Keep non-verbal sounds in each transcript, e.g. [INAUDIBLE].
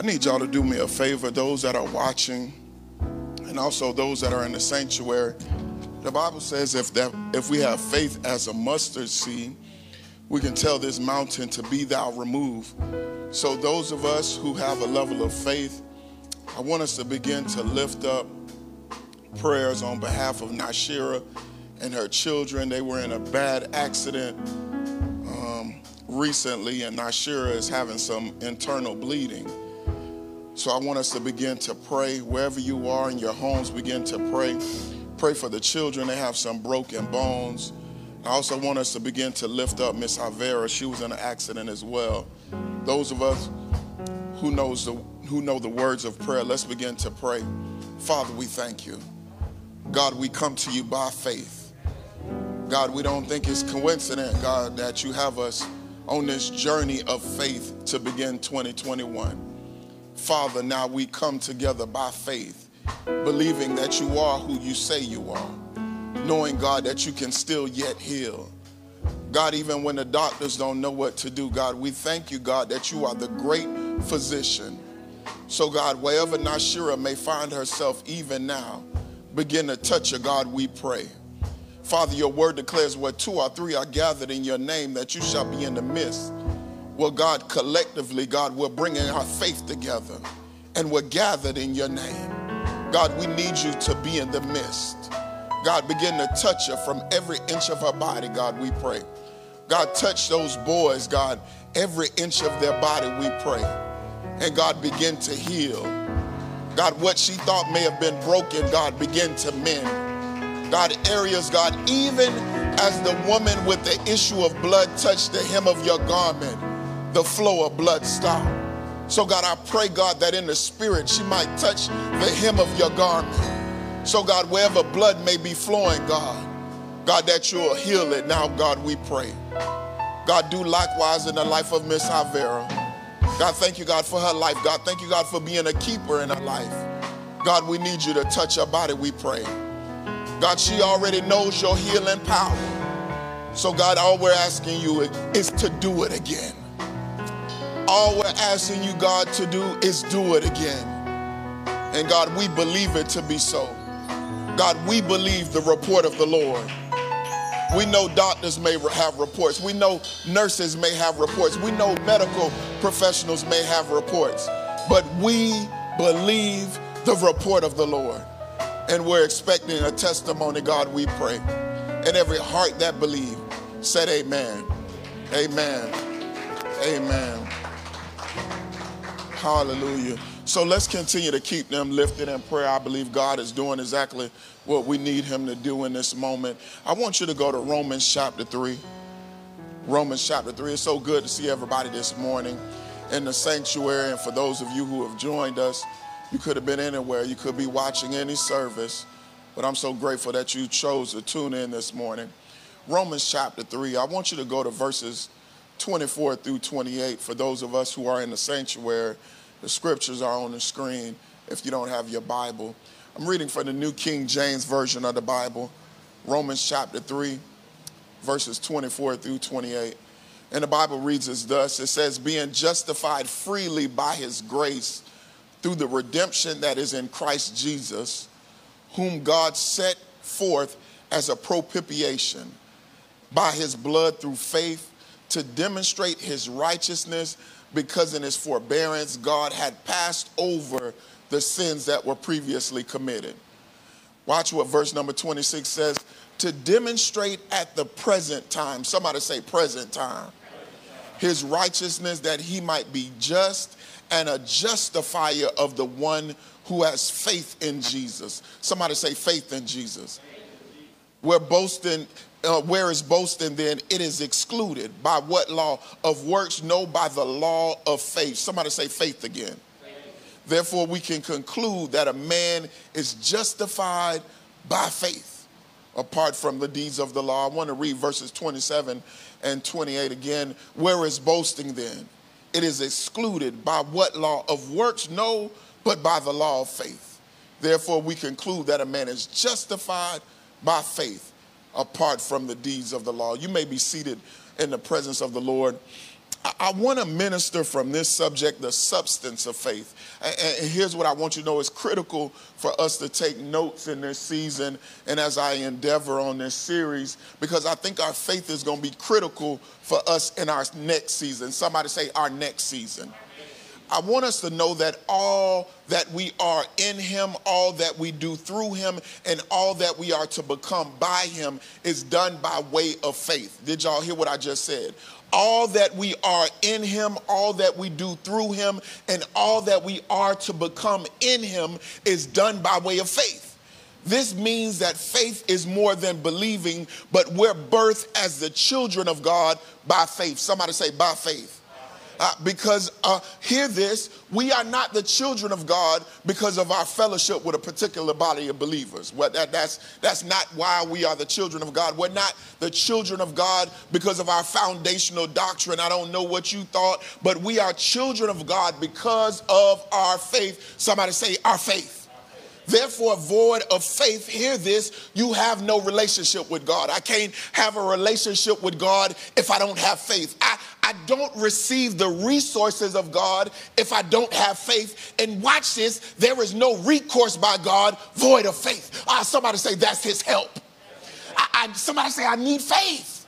I need y'all to do me a favor, those that are watching, and also those that are in the sanctuary. The Bible says if that if we have faith as a mustard seed, we can tell this mountain to be thou removed. So those of us who have a level of faith, I want us to begin to lift up prayers on behalf of Nashira and her children. They were in a bad accident um, recently, and Nashira is having some internal bleeding. So I want us to begin to pray wherever you are in your homes, begin to pray. Pray for the children, they have some broken bones. I also want us to begin to lift up Miss Avera. She was in an accident as well. Those of us who knows the who know the words of prayer, let's begin to pray. Father, we thank you. God, we come to you by faith. God, we don't think it's coincident, God, that you have us on this journey of faith to begin 2021. Father, now we come together by faith, believing that you are who you say you are, knowing, God, that you can still yet heal. God, even when the doctors don't know what to do, God, we thank you, God, that you are the great physician. So, God, wherever Nashira may find herself even now, begin to touch her, God, we pray. Father, your word declares where two or three are gathered in your name, that you shall be in the midst. Well, God, collectively, God, we're bringing our faith together and we're gathered in your name. God, we need you to be in the midst. God, begin to touch her from every inch of her body, God, we pray. God, touch those boys, God, every inch of their body, we pray. And God, begin to heal. God, what she thought may have been broken, God, begin to mend. God, areas, God, even as the woman with the issue of blood touched the hem of your garment, the flow of blood stop. So, God, I pray, God, that in the spirit she might touch the hem of your garment. So, God, wherever blood may be flowing, God, God, that you'll heal it now, God, we pray. God, do likewise in the life of Miss Avera. God, thank you, God, for her life. God, thank you, God, for being a keeper in her life. God, we need you to touch her body, we pray. God, she already knows your healing power. So, God, all we're asking you is to do it again. All we're asking you, God, to do is do it again. And God, we believe it to be so. God, we believe the report of the Lord. We know doctors may have reports. We know nurses may have reports. We know medical professionals may have reports. But we believe the report of the Lord. And we're expecting a testimony, God, we pray. And every heart that believe said amen. Amen. Amen. Hallelujah. So let's continue to keep them lifted in prayer. I believe God is doing exactly what we need Him to do in this moment. I want you to go to Romans chapter 3. Romans chapter 3. It's so good to see everybody this morning in the sanctuary. And for those of you who have joined us, you could have been anywhere, you could be watching any service, but I'm so grateful that you chose to tune in this morning. Romans chapter 3. I want you to go to verses 24 through 28 for those of us who are in the sanctuary. The scriptures are on the screen if you don't have your Bible. I'm reading from the New King James Version of the Bible, Romans chapter 3, verses 24 through 28. And the Bible reads as thus it says, Being justified freely by his grace through the redemption that is in Christ Jesus, whom God set forth as a propitiation by his blood through faith to demonstrate his righteousness because in his forbearance God had passed over the sins that were previously committed. Watch what verse number 26 says to demonstrate at the present time, somebody say present time, his righteousness that he might be just and a justifier of the one who has faith in Jesus. Somebody say faith in Jesus. We're boasting uh, where is boasting then it is excluded by what law of works no by the law of faith somebody say faith again. Therefore, we can conclude that a man is justified by faith apart from the deeds of the law. I want to read verses 27 and 28 again. Where is boasting then? It is excluded by what law? Of works? No, but by the law of faith. Therefore, we conclude that a man is justified by faith apart from the deeds of the law. You may be seated in the presence of the Lord. I, want to minister from this subject, the substance of faith. And, here's what I want you to know it's critical for us to take notes in this season and as I endeavor on this series, because I think our faith is going to be critical for us in our next season. Somebody say, our next season. I want us to know that all that we are in Him, all that we do through Him, and all that we are to become by Him is done by way of faith. Did y'all hear what I just said? all that we are in him, all that we do through him, and all that we are to become in him is done by way of faith. This means that faith is more than believing, but we're birthed as the children of God by faith. Somebody say, by faith. Uh, because uh, hear this, we are not the children of God because of our fellowship with a particular body of believers. Well, that, that's, that's not why we are the children of God. We're not the children of God because of our foundational doctrine. I don't know what you thought, but we are children of God because of our faith. Somebody say, our faith. Therefore, void of faith, hear this, you have no relationship with God. I can't have a relationship with God if I don't have faith. I, I don't receive the resources of God if I don't have faith. And watch this, there is no recourse by God void of faith. Uh, somebody say, that's his help. I, I, somebody say, I need faith.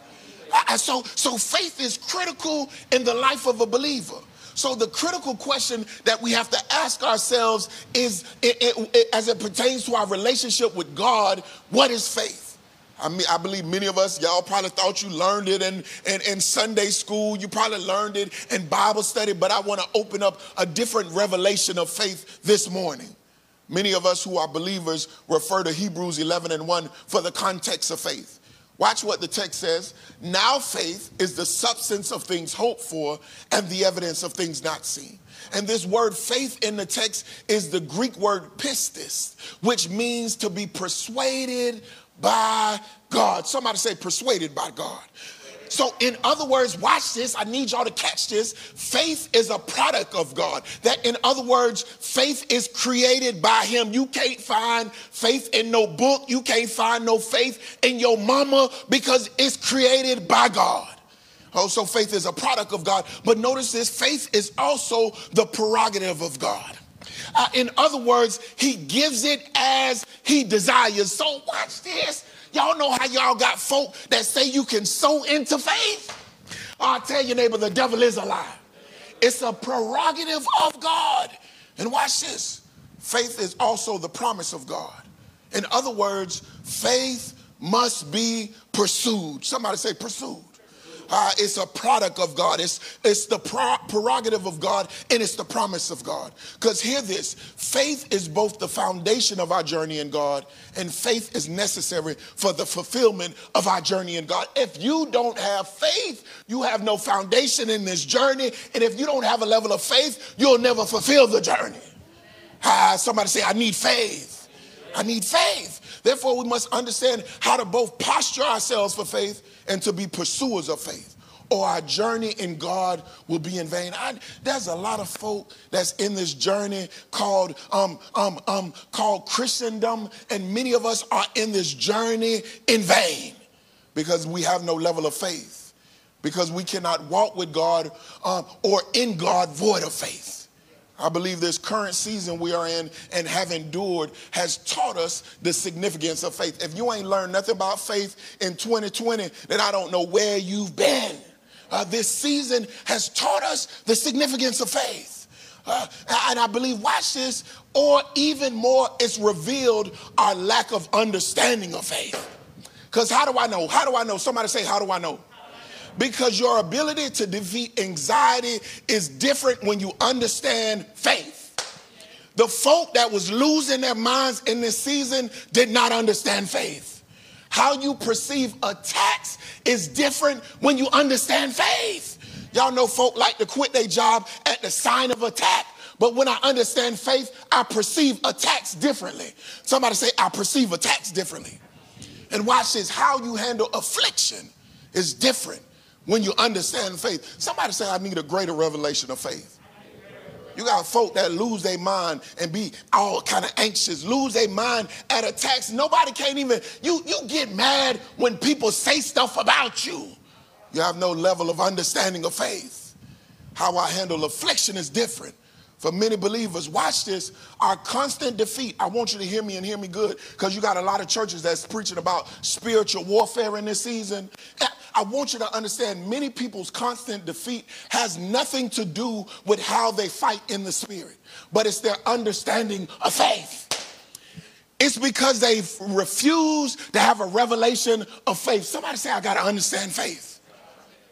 Uh, so, so faith is critical in the life of a believer. So, the critical question that we have to ask ourselves is, it, it, it, as it pertains to our relationship with God, what is faith? I mean, I believe many of us, y'all probably thought you learned it in, in, in Sunday school. You probably learned it in Bible study, but I want to open up a different revelation of faith this morning. Many of us who are believers refer to Hebrews 11 and 1 for the context of faith. Watch what the text says. Now faith is the substance of things hoped for and the evidence of things not seen. And this word faith in the text is the Greek word pistis, which means to be persuaded by God. Somebody say persuaded by God. So, in other words, watch this. I need y'all to catch this. Faith is a product of God. That, in other words, faith is created by Him. You can't find faith in no book. You can't find no faith in your mama because it's created by God. Oh, so faith is a product of God. But notice this faith is also the prerogative of God. Uh, in other words, He gives it as He desires. So, watch this. Y'all know how y'all got folk that say you can sow into faith? I'll tell your neighbor, the devil is a lie. It's a prerogative of God. And watch this faith is also the promise of God. In other words, faith must be pursued. Somebody say, pursued. Uh, it's a product of God. It's, it's the pro- prerogative of God and it's the promise of God. Because hear this faith is both the foundation of our journey in God and faith is necessary for the fulfillment of our journey in God. If you don't have faith, you have no foundation in this journey. And if you don't have a level of faith, you'll never fulfill the journey. Uh, somebody say, I need faith. I need faith. Therefore, we must understand how to both posture ourselves for faith and to be pursuers of faith or our journey in God will be in vain. I, there's a lot of folk that's in this journey called um, um, um, called Christendom, and many of us are in this journey in vain because we have no level of faith, because we cannot walk with God um, or in God void of faith. I believe this current season we are in and have endured has taught us the significance of faith. If you ain't learned nothing about faith in 2020, then I don't know where you've been. Uh, this season has taught us the significance of faith. Uh, and I believe, watch this, or even more, it's revealed our lack of understanding of faith. Because how do I know? How do I know? Somebody say, How do I know? Because your ability to defeat anxiety is different when you understand faith. The folk that was losing their minds in this season did not understand faith. How you perceive attacks is different when you understand faith. Y'all know folk like to quit their job at the sign of attack But when I understand faith, I perceive attacks differently. Somebody say, I perceive attacks differently. And watch this how you handle affliction is different when you understand faith. Somebody say, I need a greater revelation of faith. You got folk that lose their mind and be all kind of anxious, lose their mind at attacks. Nobody can't even, you, you get mad when people say stuff about you. You have no level of understanding of faith. How I handle affliction is different. For many believers, watch this. Our constant defeat, I want you to hear me and hear me good, because you got a lot of churches that's preaching about spiritual warfare in this season. I want you to understand many people's constant defeat has nothing to do with how they fight in the spirit, but it's their understanding of faith. It's because they refuse to have a revelation of faith. Somebody say, I got to understand faith.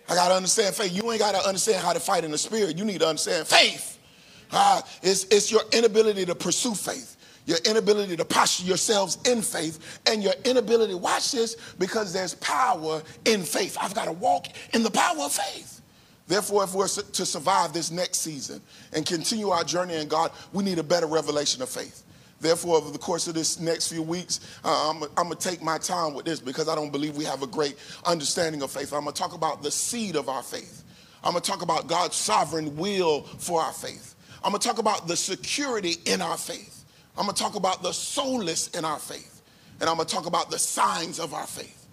I got to understand faith. You ain't got to understand how to fight in the spirit. You need to understand faith. Uh, it's, it's your inability to pursue faith your inability to posture yourselves in faith, and your inability, watch this, because there's power in faith. I've got to walk in the power of faith. Therefore, if we're to survive this next season and continue our journey in God, we need a better revelation of faith. Therefore, over the course of this next few weeks, uh, I'm, I'm going to take my time with this because I don't believe we have a great understanding of faith. I'm going to talk about the seed of our faith. I'm going to talk about God's sovereign will for our faith. I'm going to talk about the security in our faith. I'm going to talk about the soulless in our faith, and I'm going to talk about the signs of our faith.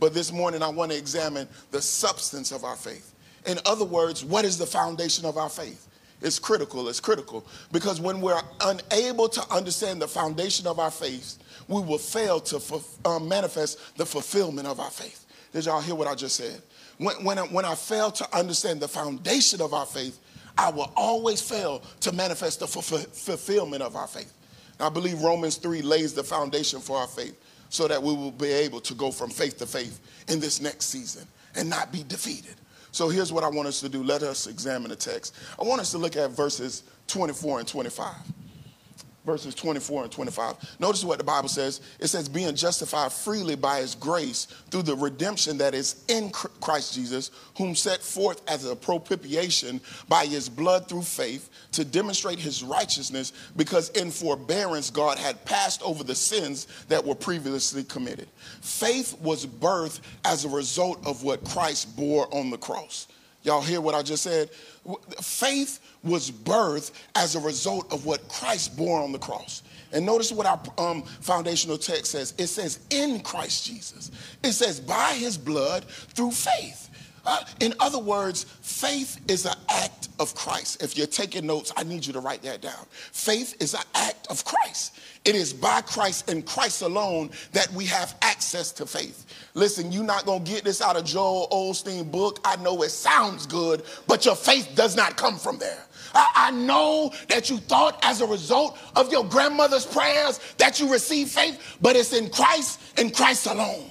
But this morning, I want to examine the substance of our faith. In other words, what is the foundation of our faith? It's critical. It's critical because when we're unable to understand the foundation of our faith, we will fail to um, manifest the fulfillment of our faith. Did y'all hear what I just said? When, when, I, when I fail to understand the foundation of our faith, I will always fail to manifest the fulfillment of our faith. I believe Romans 3 lays the foundation for our faith so that we will be able to go from faith to faith in this next season and not be defeated. So here's what I want us to do. Let us examine the text. I want us to look at verses 24 and 25 verses 24 and 25. Notice what the Bible says. It says, being justified freely by his grace through the redemption that is in Christ Jesus, whom set forth as a propitiation by his blood through faith to demonstrate his righteousness, because in forbearance God had passed over the sins that were previously committed. Faith was birthed as a result of what Christ bore on the cross. Y'all hear what I just said? Faith was birthed as a result of what Christ bore on the cross. And notice what our um, foundational text says it says, in Christ Jesus. It says, by his blood through faith. Uh, in other words, faith is an act of Christ. If you're taking notes, I need you to write that down. Faith is an act of Christ. It is by Christ and Christ alone that we have access to faith. Listen, you're not going to get this out of Joel Osteen book. I know it sounds good, but your faith does not come from there. I, I know that you thought as a result of your grandmother's prayers that you received faith, but it's in Christ and Christ alone.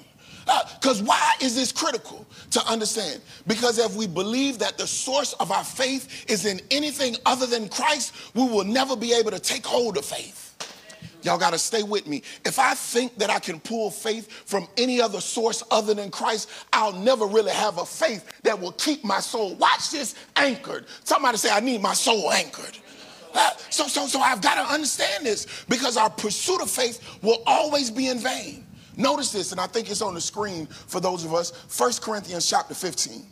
Because uh, why is this critical to understand? Because if we believe that the source of our faith is in anything other than Christ, we will never be able to take hold of faith. Y'all got to stay with me. If I think that I can pull faith from any other source other than Christ, I'll never really have a faith that will keep my soul, watch this, anchored. Somebody say, I need my soul anchored. Uh, so, so, so I've got to understand this because our pursuit of faith will always be in vain. Notice this, and I think it's on the screen for those of us. 1 Corinthians chapter 15.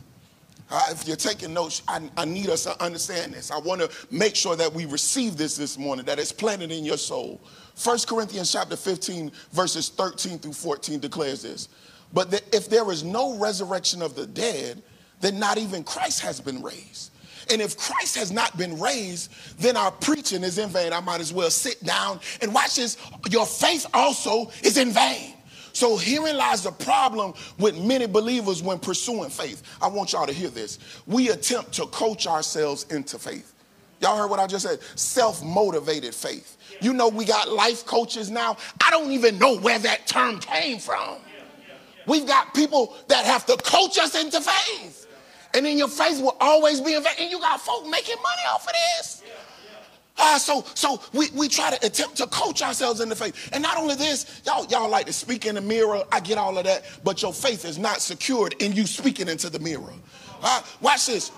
Uh, if you're taking notes, I, I, need us to understand this. I want to make sure that we receive this this morning, that it's planted in your soul. 1 Corinthians chapter 15, verses 13 through 14 declares this. But that if there is no resurrection of the dead, then not even Christ has been raised. And if Christ has not been raised, then our preaching is in vain. I might as well sit down and watch this. Your faith also is in vain. So herein lies the problem with many believers when pursuing faith. I want y'all to hear this. We attempt to coach ourselves into faith. Y'all heard what I just said? Self motivated faith. You know, we got life coaches now. I don't even know where that term came from. We've got people that have to coach us into faith. And then your faith will always be in. And you got folk making money off of this. Uh, so so we, we try to attempt to coach ourselves in the faith. And not only this, y'all, y'all like to speak in the mirror. I get all of that. But your faith is not secured in you speaking into the mirror. Uh, watch this.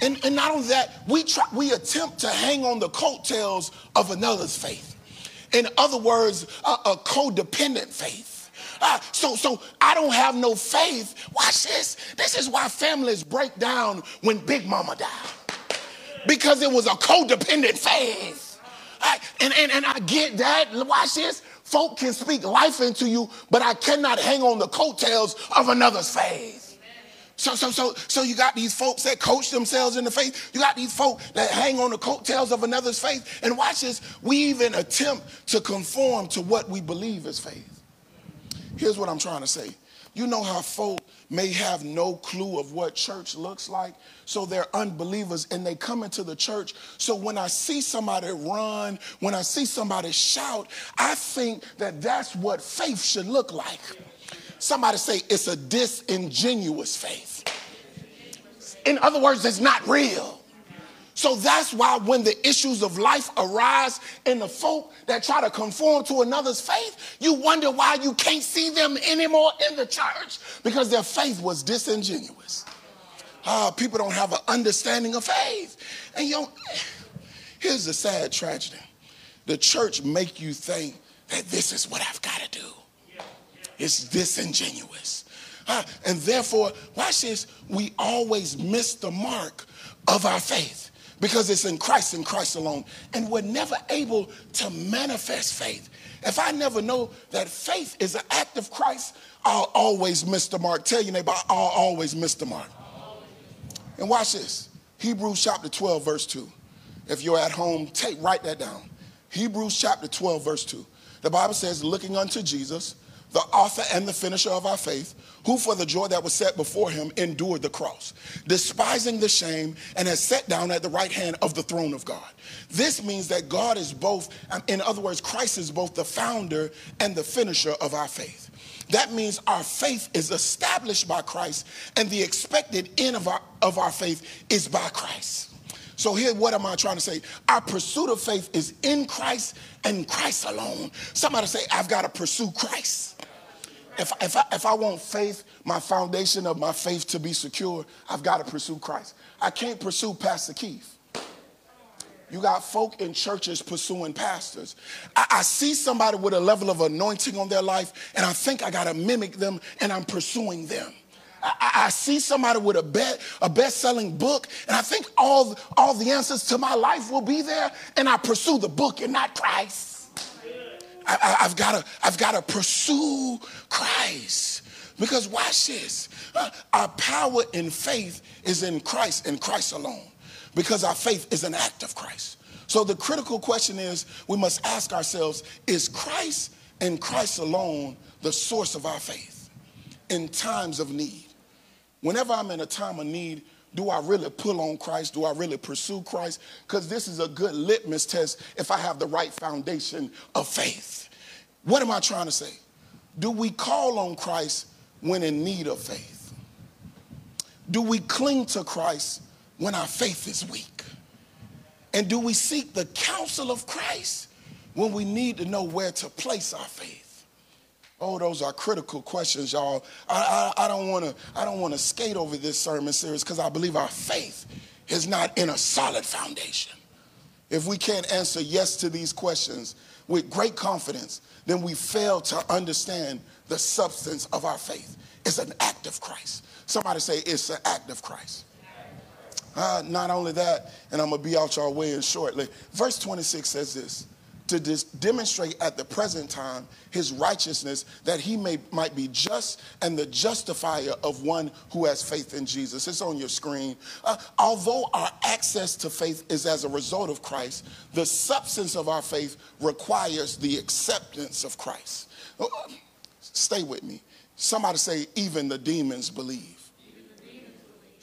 And, and not only that, we try, we attempt to hang on the coattails of another's faith. In other words, a, a codependent faith. Uh, so, so I don't have no faith. Watch this. This is why families break down when Big Mama died. Because it was a codependent faith. I, and, and, and I get that. Watch this. Folk can speak life into you, but I cannot hang on the coattails of another's faith. So, so, so, so you got these folks that coach themselves in the faith. You got these folks that hang on the coattails of another's faith. And watch this, we even attempt to conform to what we believe is faith. Here's what I'm trying to say. You know how folk may have no clue of what church looks like, so they're unbelievers and they come into the church. So when I see somebody run, when I see somebody shout, I think that that's what faith should look like. Somebody say it's a disingenuous faith. In other words, it's not real. So that's why when the issues of life arise in the folk that try to conform to another's faith, you wonder why you can't see them anymore in the church because their faith was disingenuous. Uh, people don't have an understanding of faith. And you know, here's the sad tragedy. The church make you think that this is what I've got to do. It's disingenuous. Uh, and therefore, watch this, we always miss the mark of our faith because it's in Christ and Christ alone. And we're never able to manifest faith. If I never know that faith is an act of Christ, I'll always miss the mark. Tell your neighbor, I'll always miss the mark. And watch this Hebrews chapter 12, verse 2. If you're at home, take write that down. Hebrews chapter 12, verse 2. The Bible says, looking unto Jesus, the author and the finisher of our faith, who for the joy that was set before him endured the cross, despising the shame, and has sat down at the right hand of the throne of God. This means that God is both, um, in other words, Christ is both the founder and the finisher of our faith. That means our faith is established by Christ, and the expected end of our, of our faith is by Christ. So here, what am I trying to say? Our pursuit of faith is in Christ and Christ alone. Somebody say, I've got to pursue Christ. If, if, I, if I want faith, my foundation of my faith to be secure, I've got to pursue Christ. I can't pursue Pastor Keith. You got folk in churches pursuing pastors. I, I, see somebody with a level of anointing on their life, and I think I got to mimic them, and I'm pursuing them. I, I see somebody with a, bet, a best-selling book, and I think all, all the answers to my life will be there, and I pursue the book and not Christ. I, have got I've got to pursue Christ. Because watch this. Uh, our power in faith is in Christ and Christ alone. Because our faith is an act of Christ. So the critical question is we must ask ourselves is Christ and Christ alone the source of our faith in times of need? Whenever I'm in a time of need, do I really pull on Christ? Do I really pursue Christ? Because this is a good litmus test if I have the right foundation of faith. What am I trying to say? Do we call on Christ when in need of faith? Do we cling to Christ when our faith is weak? And do we seek the counsel of Christ when we need to know where to place our faith? Oh, those are critical questions, y'all. I, I, I don't want to I don't want to skate over this sermon series because I believe our faith is not in a solid foundation. If we can't answer yes to these questions with great confidence, then we fail to understand the substance of our faith. It's an act of Christ. Somebody say it's an act of Christ. Uh, not only that, and I'm going to be out your way in shortly. Verse 26 says this to dis- demonstrate at the present time his righteousness that he may might be just and the justifier of one who has faith in Jesus. It's on your screen. Uh, although our access to faith is as a result of Christ, the substance of our faith requires the acceptance of Christ. Uh, stay with me. Somebody say, even the demons believe.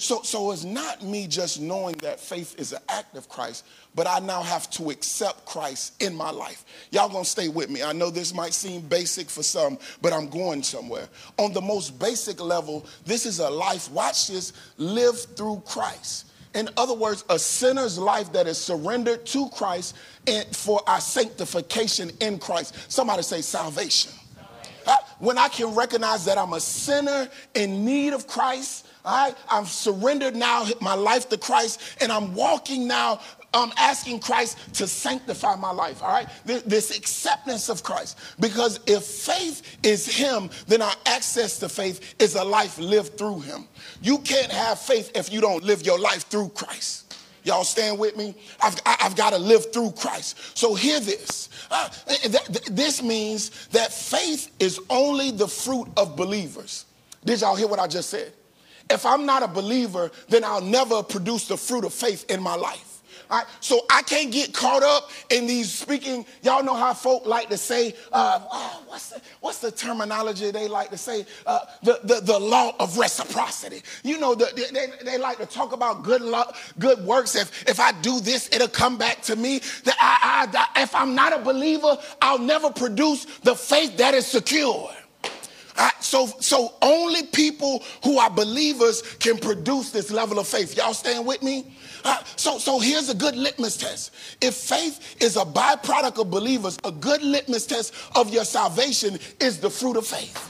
So, so it's not me just knowing that faith is an act of Christ, but I now have to accept Christ in my life. Y'all gonna stay with me. I know this might seem basic for some, but I'm going somewhere. On the most basic level, this is a life, watch this, live through Christ. In other words, a sinner's life that is surrendered to Christ and for our sanctification in Christ. Somebody say salvation. when I can recognize that I'm a sinner in need of Christ, I've surrendered now my life to Christ, and I'm walking now I'm asking Christ to sanctify my life, all right? This acceptance of Christ. Because if faith is Him, then our access to faith is a life lived through Him. You can't have faith if you don't live your life through Christ. Y'all stand with me? I've, I've got to live through Christ. So hear this. Uh, this means that faith is only the fruit of believers. Did y'all hear what I just said? If I'm not a believer, then I'll never produce the fruit of faith in my life. Right? So I can't get caught up in these speaking. Y'all know how folk like to say, uh, oh, what's, the, what's the terminology they like to say? Uh, the, the, the law of reciprocity. You know, the, they, they like to talk about good, lo- good works. If, if I do this, it'll come back to me. That I, I, if I'm not a believer, I'll never produce the faith that is secure. I, so, so only people who are believers can produce this level of faith. Y'all staying with me? Uh, so, so here's a good litmus test. If faith is a byproduct of believers, a good litmus test of your salvation is the fruit of faith.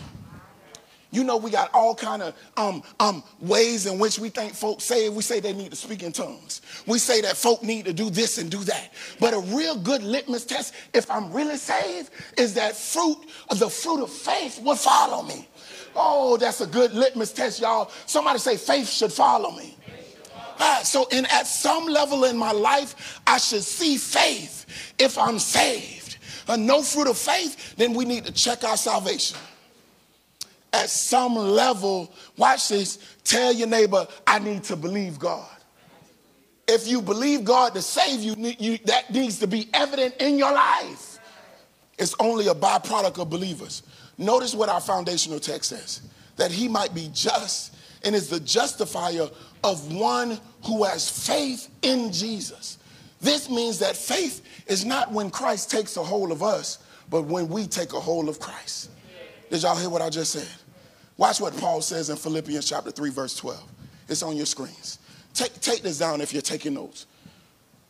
You know, we got all kind of um, um, ways in which we think folks say we say they need to speak in tongues. We say that folk need to do this and do that. But a real good litmus test, if I'm really saved, is that fruit, the fruit of faith will follow me. Oh, that's a good litmus test, y'all. Somebody say faith should follow me. Ah, so, in at some level in my life, I should see faith if I'm saved. And no fruit of faith, then we need to check our salvation at some level, watch this, tell your neighbor, I need to believe God. If you believe God to save you, you, that needs to be evident in your life. It's only a byproduct of believers. Notice what our foundational text says that he might be just and is the justifier of one who has faith in Jesus. This means that faith is not when Christ takes a hold of us, but when we take a hold of Christ. Did y'all hear what I just said? Watch what Paul says in Philippians chapter 3, verse 12. It's on your screens. Take, take this down if you're taking notes.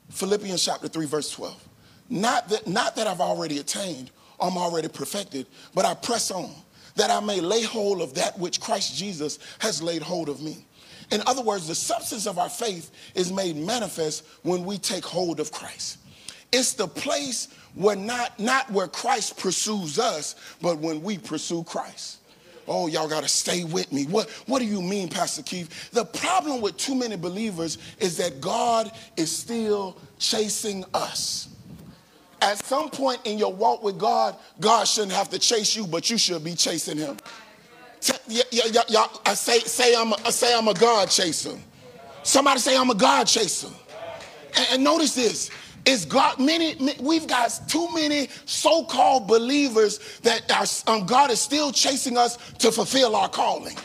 Philippians chapter 3, verse 12. Not that, not that I've already attained, I'm already perfected, but I press on that I may lay hold of that which Christ Jesus has laid hold of me. In other words, the substance of our faith is made manifest when we take hold of Christ. It's the place where not, not where Christ pursues us, but when we pursue Christ. Oh, y'all got to stay with me. What, what do you mean, Pastor Keith? The problem with too many believers is that God is still chasing us. At some point in your walk with God, God shouldn't have to chase you, but you should be chasing him. Y'all, I uh, say, say, I'm a, say I'm a God chaser. Somebody say I'm a God chaser. And, and notice this is God many we've got too many so-called believers that are, um, God is still chasing us to fulfill our calling.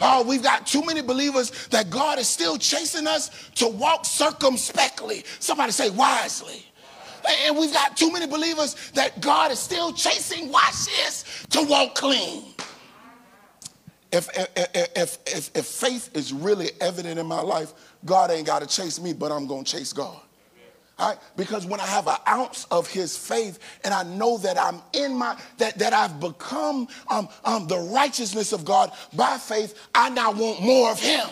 Oh, we've got too many believers that God is still chasing us to walk circumspectly. Somebody say wisely. And we've got too many believers that God is still chasing, watch this, to walk clean. If, if, if, if, if faith is really evident in my life, God ain't got to chase me, but I'm going to chase God. Right? Because when I have an ounce of his faith and I know that I'm in my, that, that I've become um, um, the righteousness of God by faith, I now want more of him.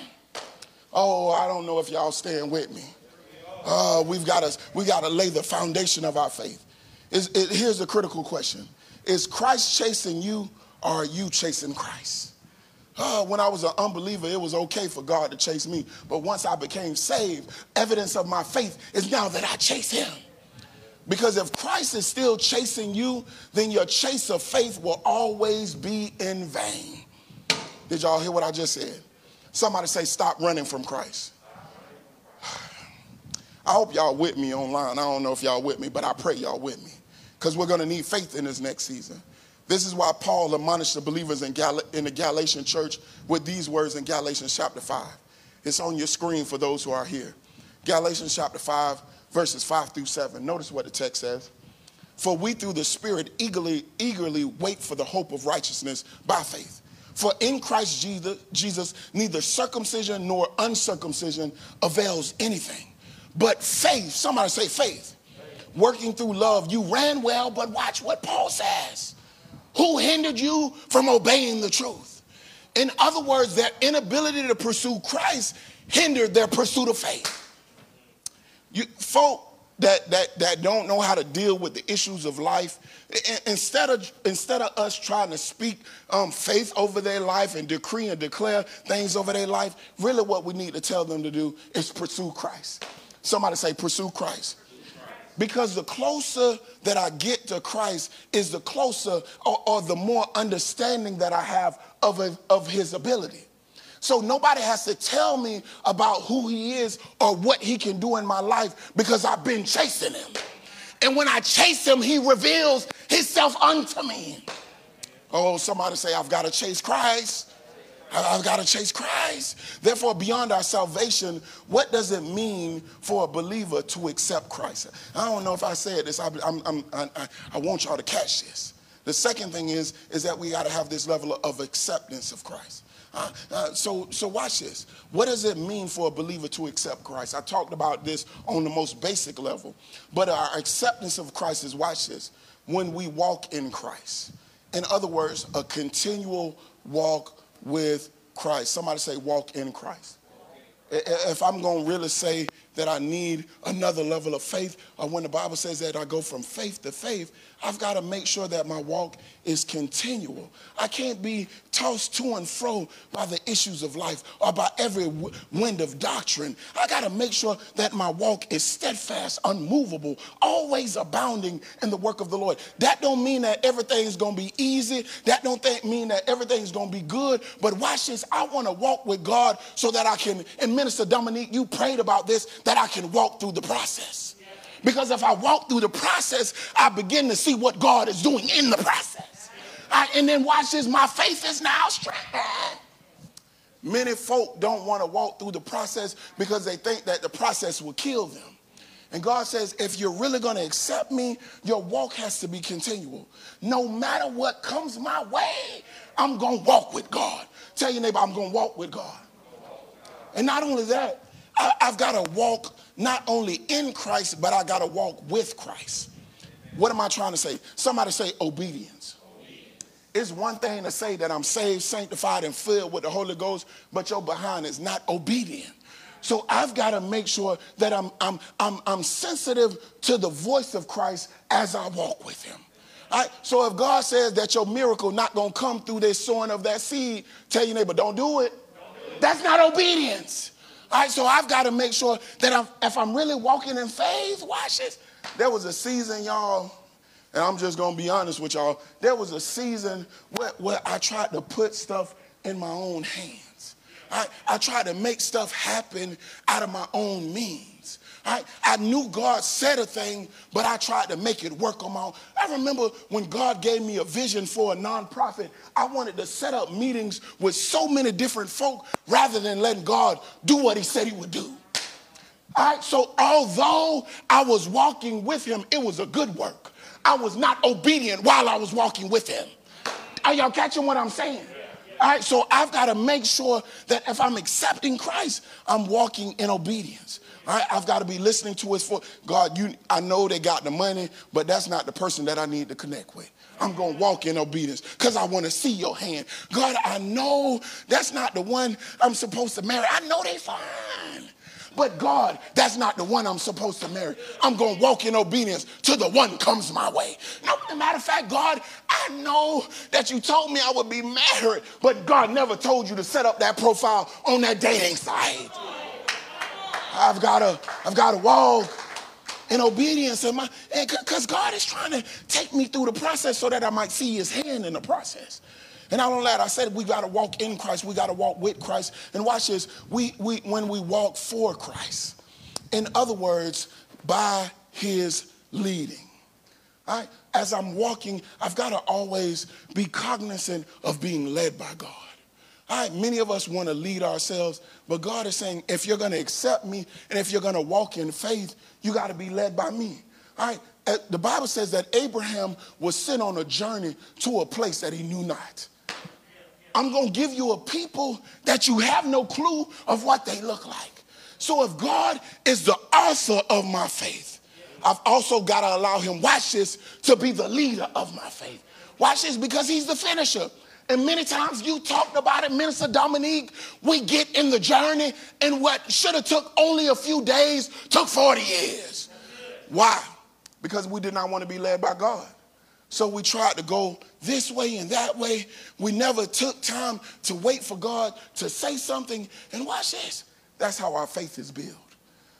Oh, I don't know if y'all staying with me. Uh, we've got to we got to lay the foundation of our faith. Is, it, here's the critical question: Is Christ chasing you, or are you chasing Christ? Oh, when I was an unbeliever, it was okay for God to chase me. But once I became saved, evidence of my faith is now that I chase him. Because if Christ is still chasing you, then your chase of faith will always be in vain. Did y'all hear what I just said? Somebody say, stop running from Christ. [SIGHS] I hope y'all with me online. I don't know if y'all with me, but I pray y'all with me. Because we're going to need faith in this next season. This is why Paul admonished the believers in, Gal- in the Galatian church with these words in Galatians chapter 5. It's on your screen for those who are here. Galatians chapter 5, verses 5 through 7. Notice what the text says. For we through the Spirit eagerly, eagerly wait for the hope of righteousness by faith. For in Christ Jesus, Jesus, neither circumcision nor uncircumcision avails anything. But faith, somebody say faith, faith. working through love. You ran well, but watch what Paul says Who hindered you from obeying the truth? In other words, their inability to pursue Christ hindered their pursuit of faith. You, folk that, that, that don't know how to deal with the issues of life, instead of, instead of us trying to speak um, faith over their life and decree and declare things over their life, really what we need to tell them to do is pursue Christ. Somebody say, pursue Christ. Because the closer that I get to Christ is the closer or, or the more understanding that I have of, a, of his ability. So nobody has to tell me about who he is or what he can do in my life because I've been chasing him. And when I chase him, he reveals himself unto me. Oh, somebody say, I've got to chase Christ. I've got to chase Christ. Therefore, beyond our salvation, what does it mean for a believer to accept Christ? I don't know if I said this. I, I'm, I'm, I, I want y'all to catch this. The second thing is, is that we got to have this level of acceptance of Christ. Uh, uh, so, so watch this. What does it mean for a believer to accept Christ? I talked about this on the most basic level, but our acceptance of Christ is watch this. When we walk in Christ, in other words, a continual walk with Christ. Somebody say, walk in Christ. If I'm going to really say that I need another level of faith, or when the Bible says that I go from faith to faith, I've got to make sure that my walk is continual. I can't be tossed to and fro by the issues of life or by every wind of doctrine. I got to make sure that my walk is steadfast, unmovable, always abounding in the work of the Lord. That don't mean that everything's going to be easy. That don't mean that everything's going to be good. But watch this. I want to walk with God so that I can, and Minister Dominique, you prayed about this, that I can walk through the process. Because if I walk through the process, I begin to see what God is doing in the process. I, and then watch this, my faith is now strong. Many folk don't want to walk through the process because they think that the process will kill them. And God says, if you're really going to accept me, your walk has to be continual. No matter what comes my way, I'm going to walk with God. Tell your neighbor, I'm going to walk with God. And not only that, I, have got to walk not only in Christ, but I got to walk with Christ. What am I trying to say? Somebody say obedience. It's one thing to say that I'm saved, sanctified, and filled with the Holy Ghost, but your behind is not obedient. So I've got to make sure that I'm, I'm, I'm, I'm sensitive to the voice of Christ as I walk with him. Right? So if God says that your miracle not going to come through this sowing of that seed, tell your neighbor, don't do it. Don't do it. That's not obedience. All right, so I've got to make sure that I'm, if I'm really walking in faith, watch this. There was a season, y'all, and I'm just going to be honest with y'all. There was a season where, where I tried to put stuff in my own hands. I, I tried to make stuff happen out of my own means. I, I knew God said a thing, but I tried to make it work on my own. I remember when God gave me a vision for a nonprofit, I wanted to set up meetings with so many different folk rather than letting God do what he said he would do. All right, so although I was walking with him, it was a good work. I was not obedient while I was walking with him. Are y'all catching what I'm saying? All right, so I've got to make sure that if I'm accepting Christ, I'm walking in obedience. I, have got to be listening to his voice. God, you, I know they got the money, but that's not the person that I need to connect with. I'm going to walk in obedience because I want to see your hand. God, I know that's not the one I'm supposed to marry. I know they fine. But God, that's not the one I'm supposed to marry. I'm going to walk in obedience till the one comes my way. No, matter of fact, God, I know that you told me I would be married, but God never told you to set up that profile on that dating site. I've got to, I've got to walk in obedience and my because God is trying to take me through the process so that I might see his hand in the process. And not only that, I said we got to walk in Christ, we got to walk with Christ. And watch this, we, we when we walk for Christ. In other words, by his leading. Right? As I'm walking, I've got to always be cognizant of being led by God. All right, many of us want to lead ourselves, but God is saying, if you're going to accept me and if you're going to walk in faith, you got to be led by me. All right, uh, the Bible says that Abraham was sent on a journey to a place that he knew not. I'm going to give you a people that you have no clue of what they look like. So if God is the author of my faith, I've also got to allow him, watch this, to be the leader of my faith. Watch this, because he's the finisher. And many times you talked about it, Minister Dominique. We get in the journey, and what should have took only a few days took 40 years. Why? Because we did not want to be led by God. So we tried to go this way and that way. We never took time to wait for God to say something. And watch this. That's how our faith is built.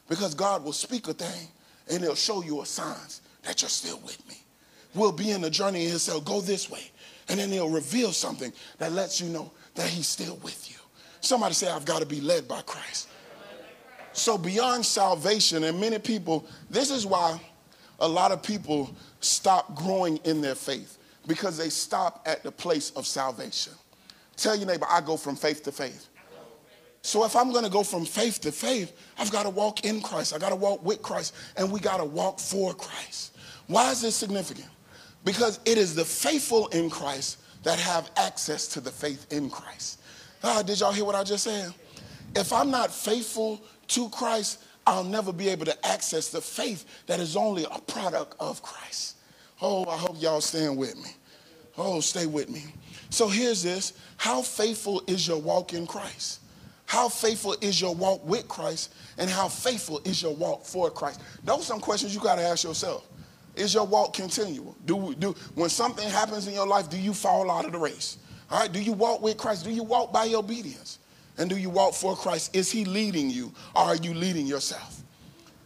Because God will speak a thing and he'll show you a signs that you're still with me. We'll be in the journey and he'll say, go this way. And then he'll reveal something that lets you know that he's still with you. Somebody say, I've got to be led by Christ. So beyond salvation, and many people, this is why a lot of people stop growing in their faith because they stop at the place of salvation. Tell your neighbor, I go from faith to faith. So if I'm going to go from faith to faith, I've got to walk in Christ. I got to walk with Christ, and we got to walk for Christ. Why is this significant? Because it is the faithful in Christ that have access to the faith in Christ. Ah, did y'all hear what I just said? If I'm not faithful to Christ, I'll never be able to access the faith that is only a product of Christ. Oh, I hope y'all staying with me. Oh, stay with me. So here's this. How faithful is your walk in Christ? How faithful is your walk with Christ? And how faithful is your walk for Christ? Those are some questions you got to ask yourself. Is your walk continual? Do, do when something happens in your life, do you fall out of the race? All right, do you walk with Christ? Do you walk by obedience? And do you walk for Christ? Is he leading you or are you leading yourself?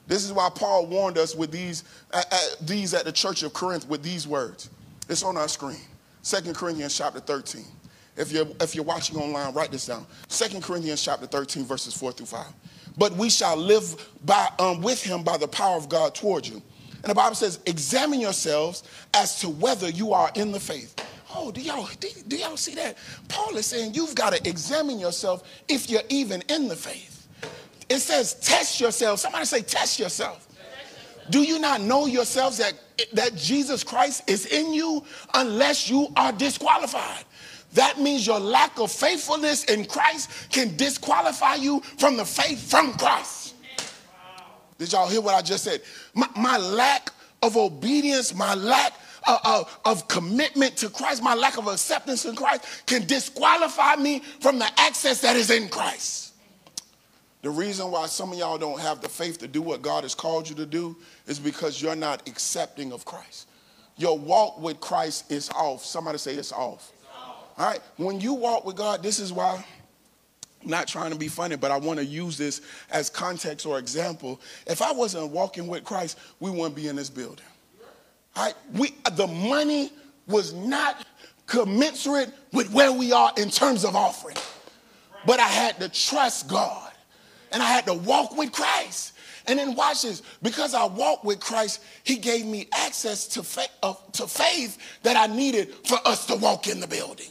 This is why Paul warned us with these, uh, uh, these at the church of Corinth with these words. It's on our screen. 2 Corinthians chapter 13. If you're, if you're watching online, write this down. 2 Corinthians chapter 13, verses 4 through 5. But we shall live by, um, with him by the power of God toward you. And the Bible says, examine yourselves as to whether you are in the faith. Oh, do y'all, do, do y'all see that? Paul is saying you've got to examine yourself if you're even in the faith. It says, test yourself. Somebody say, test yourself. Do you not know yourselves that, that Jesus Christ is in you unless you are disqualified? That means your lack of faithfulness in Christ can disqualify you from the faith from Christ. Did y'all hear what I just said? My, my lack of obedience, my lack of, of, of, commitment to Christ, my lack of acceptance in Christ can disqualify me from the access that is in Christ. The reason why some of y'all don't have the faith to do what God has called you to do is because you're not accepting of Christ. Your walk with Christ is off. Somebody say it's off. All right. When you walk with God, this is why not trying to be funny, but I want to use this as context or example. If I wasn't walking with Christ, we wouldn't be in this building. Right. We the money was not commensurate with where we are in terms of offering. But I had to trust God. And I had to walk with Christ. And then watch this. Because I walked with Christ, he gave me access to, fa- uh, to faith that I needed for us to walk in the building.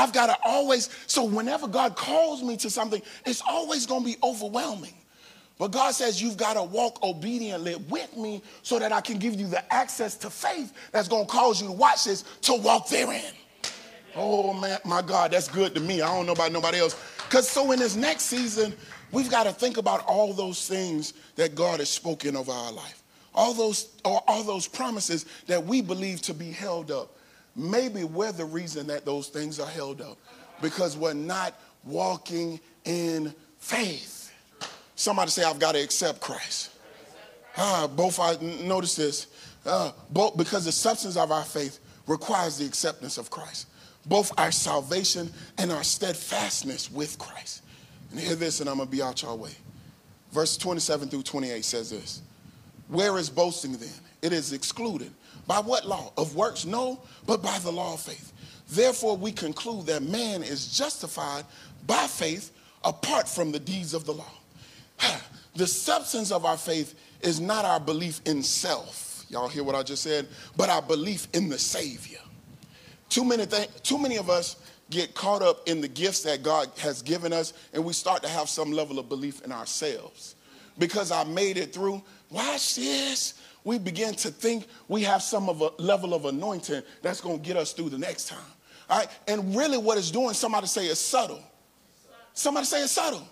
I've got to always, so whenever God calls me to something, it's always going to be overwhelming. But God says you've got to walk obediently with me so that I can give you the access to faith that's going to cause you to watch this, to walk therein. Oh man, my God, that's good to me. I don't know about nobody else. Because so in this next season, we've got to think about all those things that God has spoken over our life. All those, all those promises that we believe to be held up maybe we're the reason that those things are held up because we're not walking in faith. Somebody say, I've got to accept Christ. Ah, both I notice this. Uh, both because the substance of our faith requires the acceptance of Christ. Both our salvation and our steadfastness with Christ. And hear this, and I'm gonna be out your way. Verse 27 through 28 says this. Where is boasting then? It is excluded. By what law? Of works? No, but by the law of faith. Therefore, we conclude that man is justified by faith apart from the deeds of the law. [SIGHS] The substance of our faith is not our belief in self. Y'all hear what I just said? But our belief in the Savior. Too many, th- too many of us get caught up in the gifts that God has given us, and we start to have some level of belief in ourselves. Because I made it through, watch this we begin to think we have some of a level of anointing that's going to get us through the next time. All right? And really what it's doing, somebody say it's subtle. Somebody say it's subtle.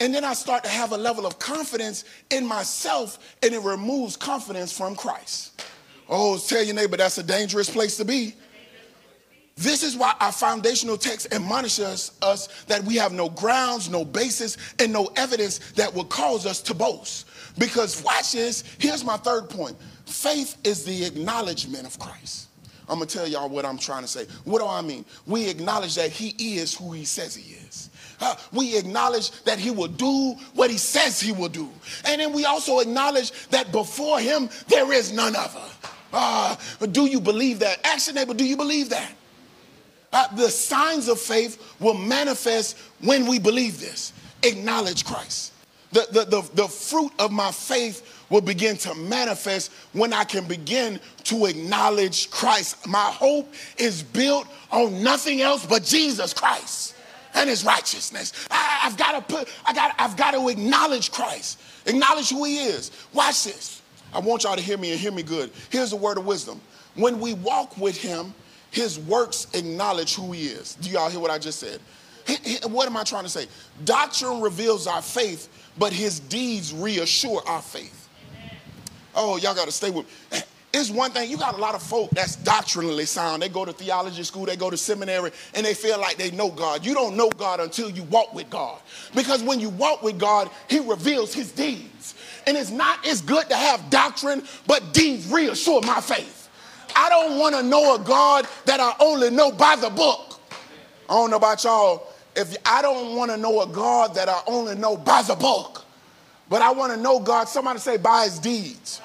and then I start to have a level of confidence in myself, and it removes confidence from Christ. Oh, tell your neighbor that's a dangerous place to be. This is why our foundational text admonishes us that we have no grounds, no basis, and no evidence that will cause us to boast. Because watch this, here's my third point. Faith is the acknowledgement of Christ. I'm gonna tell y'all what I'm trying to say. What do I mean? We acknowledge that he is who he says he is. Uh, we acknowledge that he will do what he says he will do. And then we also acknowledge that before him there is none other. Uh, do you believe that? Ask your neighbor, do you believe that? Uh, the signs of faith will manifest when we believe this. Acknowledge Christ. The, the, the, the fruit of my faith will begin to manifest when I can begin to acknowledge Christ. My hope is built on nothing else but Jesus Christ and his righteousness. I, have got to put, I got, I've got to acknowledge Christ, acknowledge who he is. Watch this. I want y'all to hear me and hear me good. Here's a word of wisdom. When we walk with him, his works acknowledge who he is. Do y'all hear what I just said? What am I trying to say? Doctrine reveals our faith, but his deeds reassure our faith. Oh, y'all got to stay with me. It's one thing, you got a lot of folk that's doctrinally sound. They go to theology school, they go to seminary, and they feel like they know God. You don't know God until you walk with God. Because when you walk with God, He reveals His deeds. And it's not, as good to have doctrine, but deeds reassure my faith. I don't want to know a God that I only know by the book. I don't know about y'all. If I don't want to know a God that I only know by the book, but I want to know God, somebody say by his deeds.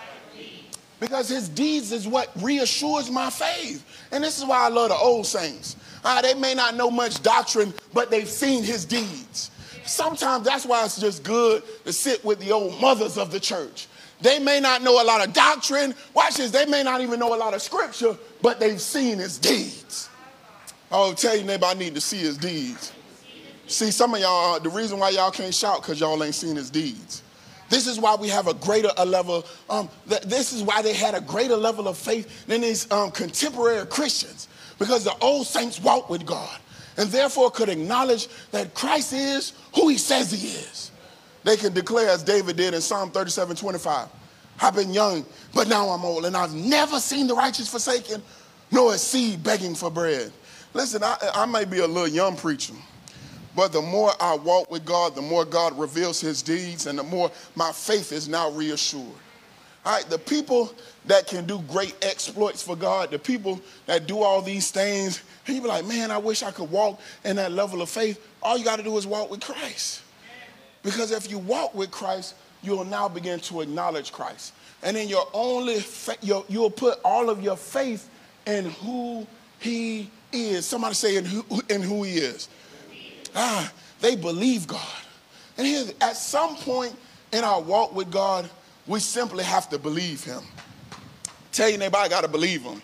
Because his deeds is what reassures my faith. And this is why I love the old saints. Uh, they may not know much doctrine, but they've seen his deeds. Sometimes that's why it's just good to sit with the old mothers of the church they may not know a lot of doctrine. Watch this. They may not even know a lot of scripture, but they've seen his deeds. I'll tell you, neighbor, I need to see his deeds. See, some of y'all, the reason why y'all can't shout because y'all ain't seen his deeds. This is why we have a greater a level. Um, th- this is why they had a greater level of faith than these um, contemporary Christians, because the old saints walked with God, and therefore could acknowledge that Christ is who He says He is. They can declare, as David did in Psalm 37 25, I've been young, but now I'm old, and I've never seen the righteous forsaken, nor a seed begging for bread. Listen, I, I may be a little young preacher, but the more I walk with God, the more God reveals his deeds, and the more my faith is now reassured. All right, the people that can do great exploits for God, the people that do all these things, and you be like, man, I wish I could walk in that level of faith. All you got to do is walk with Christ. Because if you walk with Christ, you'll now begin to acknowledge Christ. And then you'll only, you'll, you'll put all of your faith in who he is. Somebody say in who, in who he is. Ah, they believe God. And here, at some point in our walk with God, we simply have to believe him. Tell your neighbor, I got to believe him.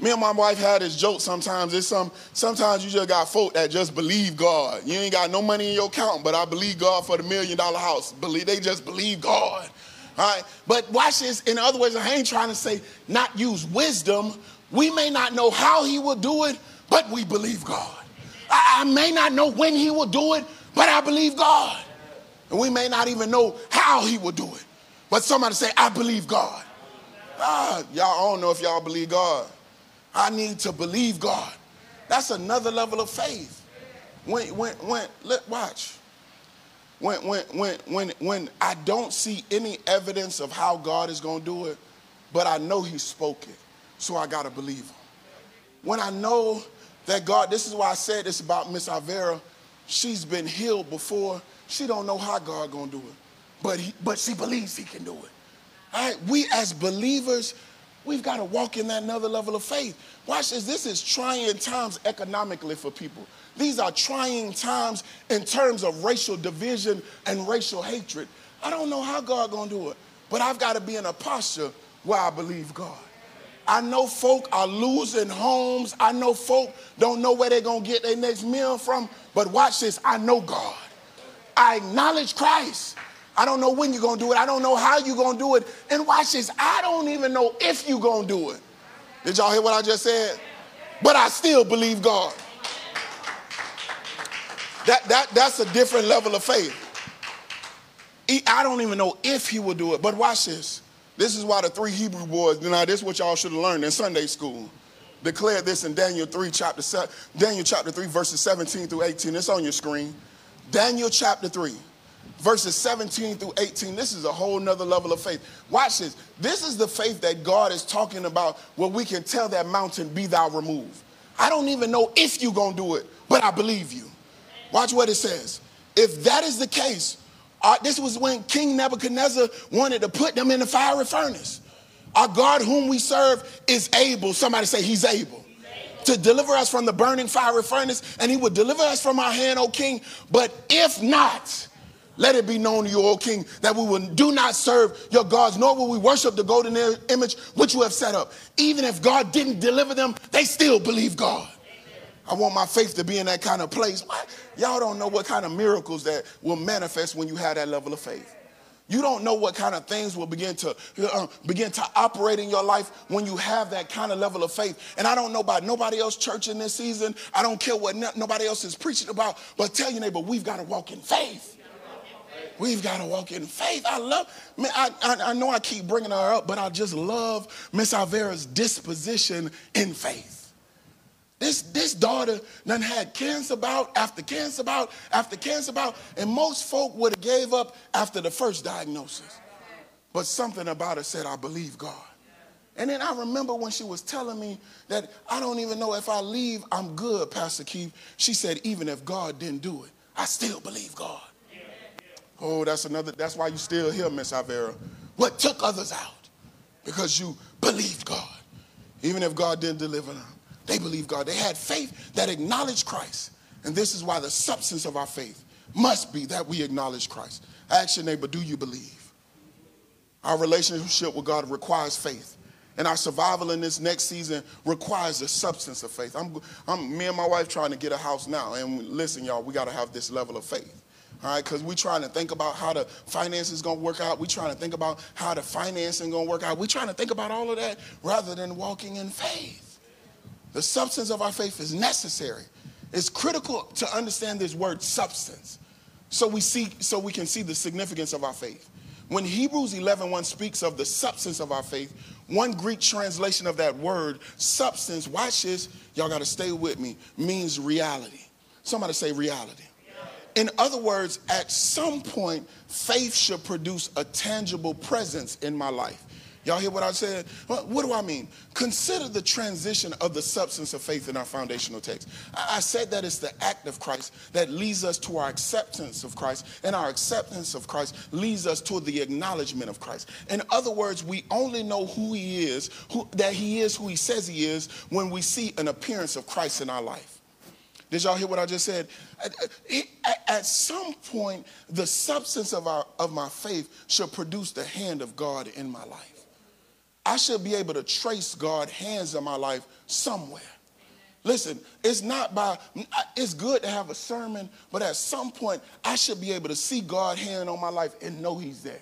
Me and my wife had this joke sometimes. It's some sometimes you just got folk that just believe God. You ain't got no money in your account, but I believe God for the million dollar house. Believe they just believe God. All right. But watch this. In other words, I ain't trying to say not use wisdom. We may not know how he will do it, but we believe God. I, I may not know when he will do it, but I believe God. And we may not even know how he will do it. But somebody say, I believe God. Ah, y'all, I don't know if y'all believe God. I need to believe God. That's another level of faith. When, when, when, let, watch. When, when, when, when, when I don't see any evidence of how God is going to do it, but I know He spoke it, so I got to believe Him. When I know that God, this is why I said this about Miss Avera, she's been healed before. She don't know how God going to do it, but, he, but she believes He can do it. All right, we as believers, We've got to walk in that another level of faith. Watch this. This is trying times economically for people. These are trying times in terms of racial division and racial hatred. I don't know how God gonna do it, but I've got to be in a posture where I believe God. I know folk are losing homes. I know folk don't know where they're gonna get their next meal from. But watch this. I know God. I acknowledge Christ. I don't know when you're going to do it. I don't know how you're going to do it. And watch this. I don't even know if you're going to do it. Did y'all hear what I just said? But I still believe God. That, that, that's a different level of faith. I don't even know if he will do it. But watch this. This is why the three Hebrew boys, now this is what y'all should have learned in Sunday school. Declared this in Daniel 3, chapter seven, Daniel chapter 3, verses 17 through 18. It's on your screen. Daniel chapter 3, verses 17 through 18. This is a whole nother level of faith. Watch this. This is the faith that God is talking about where we can tell that mountain, be thou removed. I don't even know if you're going to do it, but I believe you. Watch what it says. If that is the case, uh, this was when King Nebuchadnezzar wanted to put them in the fiery furnace. Our God, whom we serve, is able. Somebody say, He's able to deliver us from the burning fiery furnace, and He would deliver us from our hand, O King. But if not, let it be known to you, O King, that we will do not serve your gods, nor will we worship the golden image which you have set up. Even if God didn't deliver them, they still believe God. I want my faith to be in that kind of place. Y'all don't know what kind of miracles that will manifest when you have that level of faith. You don't know what kind of things will begin to uh, begin to operate in your life when you have that kind of level of faith. And I don't know about nobody else church in this season. I don't care what no, nobody else is preaching about, but tell your neighbor, we've got to walk in faith. We've got to walk in faith. I love, man, I, I, I know I keep bringing her up, but I just love Miss Alvera's disposition in faith. This, this daughter done had cancer bout after cancer bout after cancer bout, and most folk would have gave up after the first diagnosis. But something about her said, I believe God. And then I remember when she was telling me that I don't even know if I leave, I'm good, Pastor Keith. She said, even if God didn't do it, I still believe God. Oh, that's another, that's why you still here, Miss Avera. What took others out? Because you believed God. Even if God didn't deliver them. They believed God. They had faith that acknowledged Christ. And this is why the substance of our faith must be that we acknowledge Christ. Ask your neighbor, do you believe? Our relationship with God requires faith. And our survival in this next season requires the substance of faith. I'm, I'm, me and my wife trying to get a house now. And listen, y'all, we got to have this level of faith. All right, because we're trying to think about how the finance is going to work out. We're trying to think about how the financing going to work out. We're trying to think about all of that rather than walking in faith. The substance of our faith is necessary. It's critical to understand this word substance so we see so we can see the significance of our faith. When Hebrews 11:1 speaks of the substance of our faith, one Greek translation of that word substance, watch this, y'all got to stay with me, means reality. Somebody say reality. In other words, at some point, faith should produce a tangible presence in my life. Y'all hear what I said? What do I mean? Consider the transition of the substance of faith in our foundational text. I said that it's the act of Christ that leads us to our acceptance of Christ, and our acceptance of Christ leads us to the acknowledgement of Christ. In other words, we only know who He is, who, that He is who He says He is, when we see an appearance of Christ in our life. Did y'all hear what I just said? At, some point, the substance of, our, of my faith should produce the hand of God in my life. I should be able to trace God's hands in my life somewhere. Listen, it's not by, it's good to have a sermon, but at some point, I should be able to see God's hand on my life and know He's there.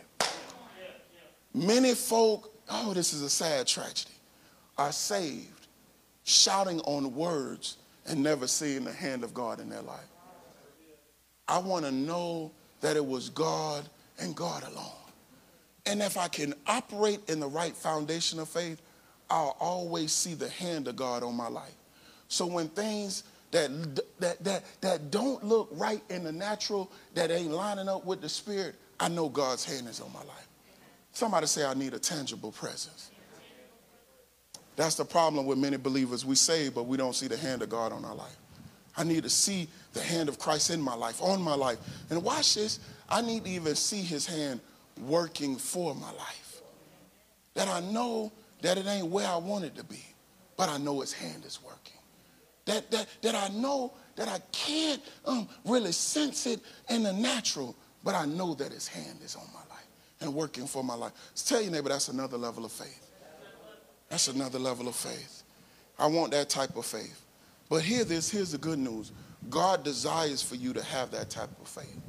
Many folk, oh, this is a sad tragedy, are saved, shouting on words and never seeing the hand of God in their life. I want to know that it was God and God alone. And if I can operate in the right foundation of faith, I'll always see the hand of God on my life. So when things that, that, that, that don't look right in the natural, that ain't lining up with the spirit, I know God's hand is on my life. Somebody say, I need a tangible presence. That's the problem with many believers. We say, but we don't see the hand of God on our life. I need to see the hand of Christ in my life, on my life. And watch this. I need to even see his hand working for my life. That I know that it ain't where I want it to be, but I know his hand is working. That, that, that I know that I can't um, really sense it in the natural, but I know that his hand is on my life and working for my life. Tell your neighbor that's another level of faith. That's another level of faith. I want that type of faith. But hear this, here's the good news. God desires for you to have that type of faith.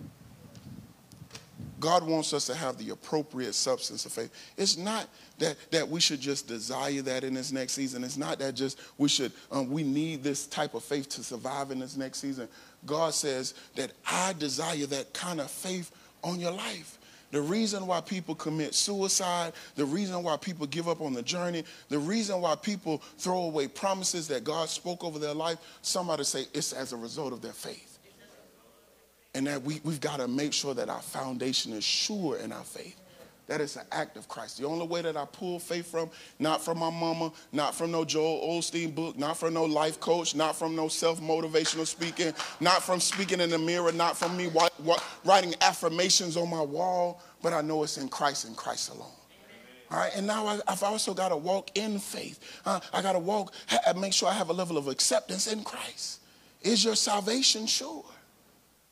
God wants us to have the appropriate substance of faith. It's not that, that we should just desire that in this next season. It's not that just we should, um, we need this type of faith to survive in this next season. God says that I desire that kind of faith on your life. The reason why people commit suicide, the reason why people give up on the journey, the reason why people throw away promises that God spoke over their life, somebody say it's as a result of their faith. And that we, we've got to make sure that our foundation is sure in our faith. That is an act of Christ. The only way that I pull faith from, not from my mama, not from no Joel Osteen book, not from no life coach, not from no self-motivational speaking, not from speaking in the mirror, not from me writing affirmations on my wall, but I know it's in Christ and Christ alone. All right, and now I, have also got to walk in faith. Uh, I got to walk, and make sure I have a level of acceptance in Christ. Is your salvation sure?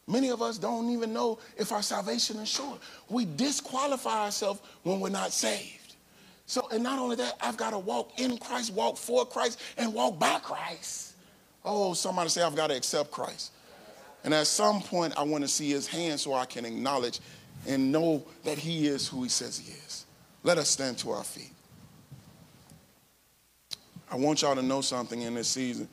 Many of us don't even know if our salvation is sure. We disqualify ourselves when we're not saved. So, and not only that, I've got to walk in Christ, walk for Christ, and walk by Christ. Oh, somebody say, I've got to accept Christ. And at some point, I want to see his hand so I can acknowledge and know that he is who he says he is. Let us stand to our feet. I want y'all to know something in this season.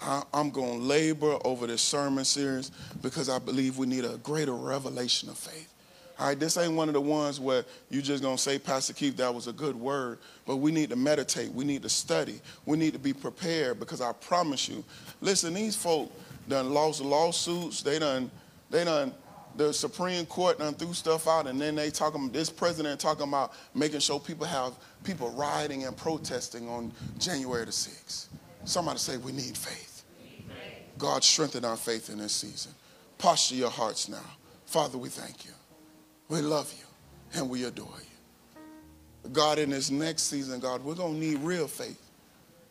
I, am going to labor over this sermon series because I believe we need a greater revelation of faith. All right, this ain't one of the ones where you just gonna say, Pastor Keith, that was a good word. But we need to meditate. We need to study. We need to be prepared because I promise you, listen, these folk done lost lawsuits. They done, they done, the Supreme Court done threw stuff out, and then they talking. This president talking about making sure people have people rioting and protesting on January the 6th. Somebody say we need faith. God strengthen our faith in this season. Posture your hearts now. Father, we thank you. We love you and we adore you. God, in this next season, God, we're going to need real faith.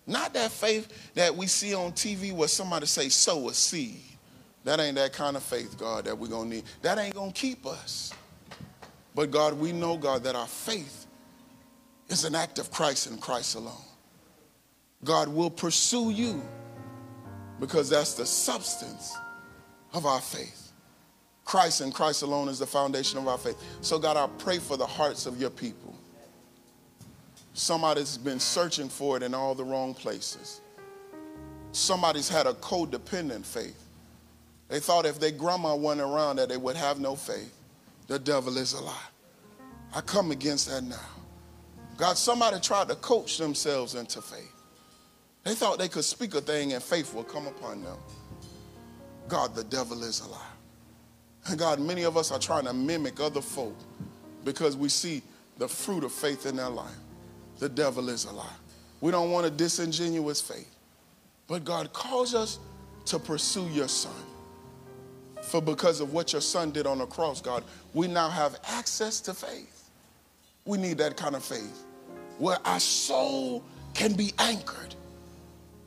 Not that faith that we see on TV where somebody say, sow a seed. That ain't that kind of faith, God, that we're going to need. That ain't going to keep us. But God, we know, God, that our faith is an act of Christ and Christ alone. God will pursue you because that's the substance of our faith. Christ and Christ alone is the foundation of our faith. So, God, I pray for the hearts of your people. Somebody's been searching for it in all the wrong places. Somebody's had a codependent faith. They thought if their grandma went around that they would have no faith. The devil is a lie. I come against that now. God, somebody tried to coach themselves into faith. They thought they could speak a thing and faith will come upon them. God, the devil is a lie. And God, many of us are trying to mimic other folk because we see the fruit of faith in their life. The devil is a lie. We don't want a disingenuous faith. But God calls us to pursue your son. For because of what your son did on the cross, God, we now have access to faith. We need that kind of faith where our soul can be anchored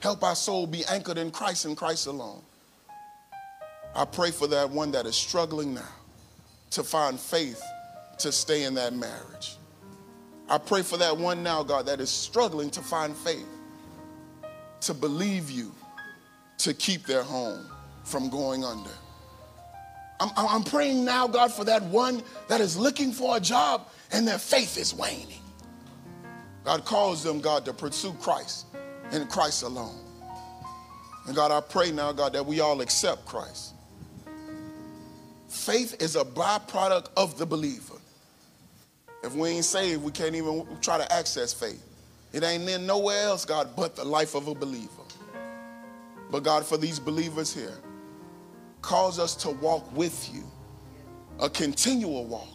Help our soul be anchored in Christ and Christ alone. I pray for that one that is struggling now to find faith to stay in that marriage. I pray for that one now, God, that is struggling to find faith, to believe you, to keep their home from going under. I'm, I'm, praying now, God, for that one that is looking for a job and their faith is waning. God calls them, God, to pursue Christ in Christ alone. And God, I pray now, God, that we all accept Christ. Faith is a byproduct of the believer. If we ain't saved, we can't even try to access faith. It ain't in nowhere else, God, but the life of a believer. But God, for these believers here, cause us to walk with you, a continual walk.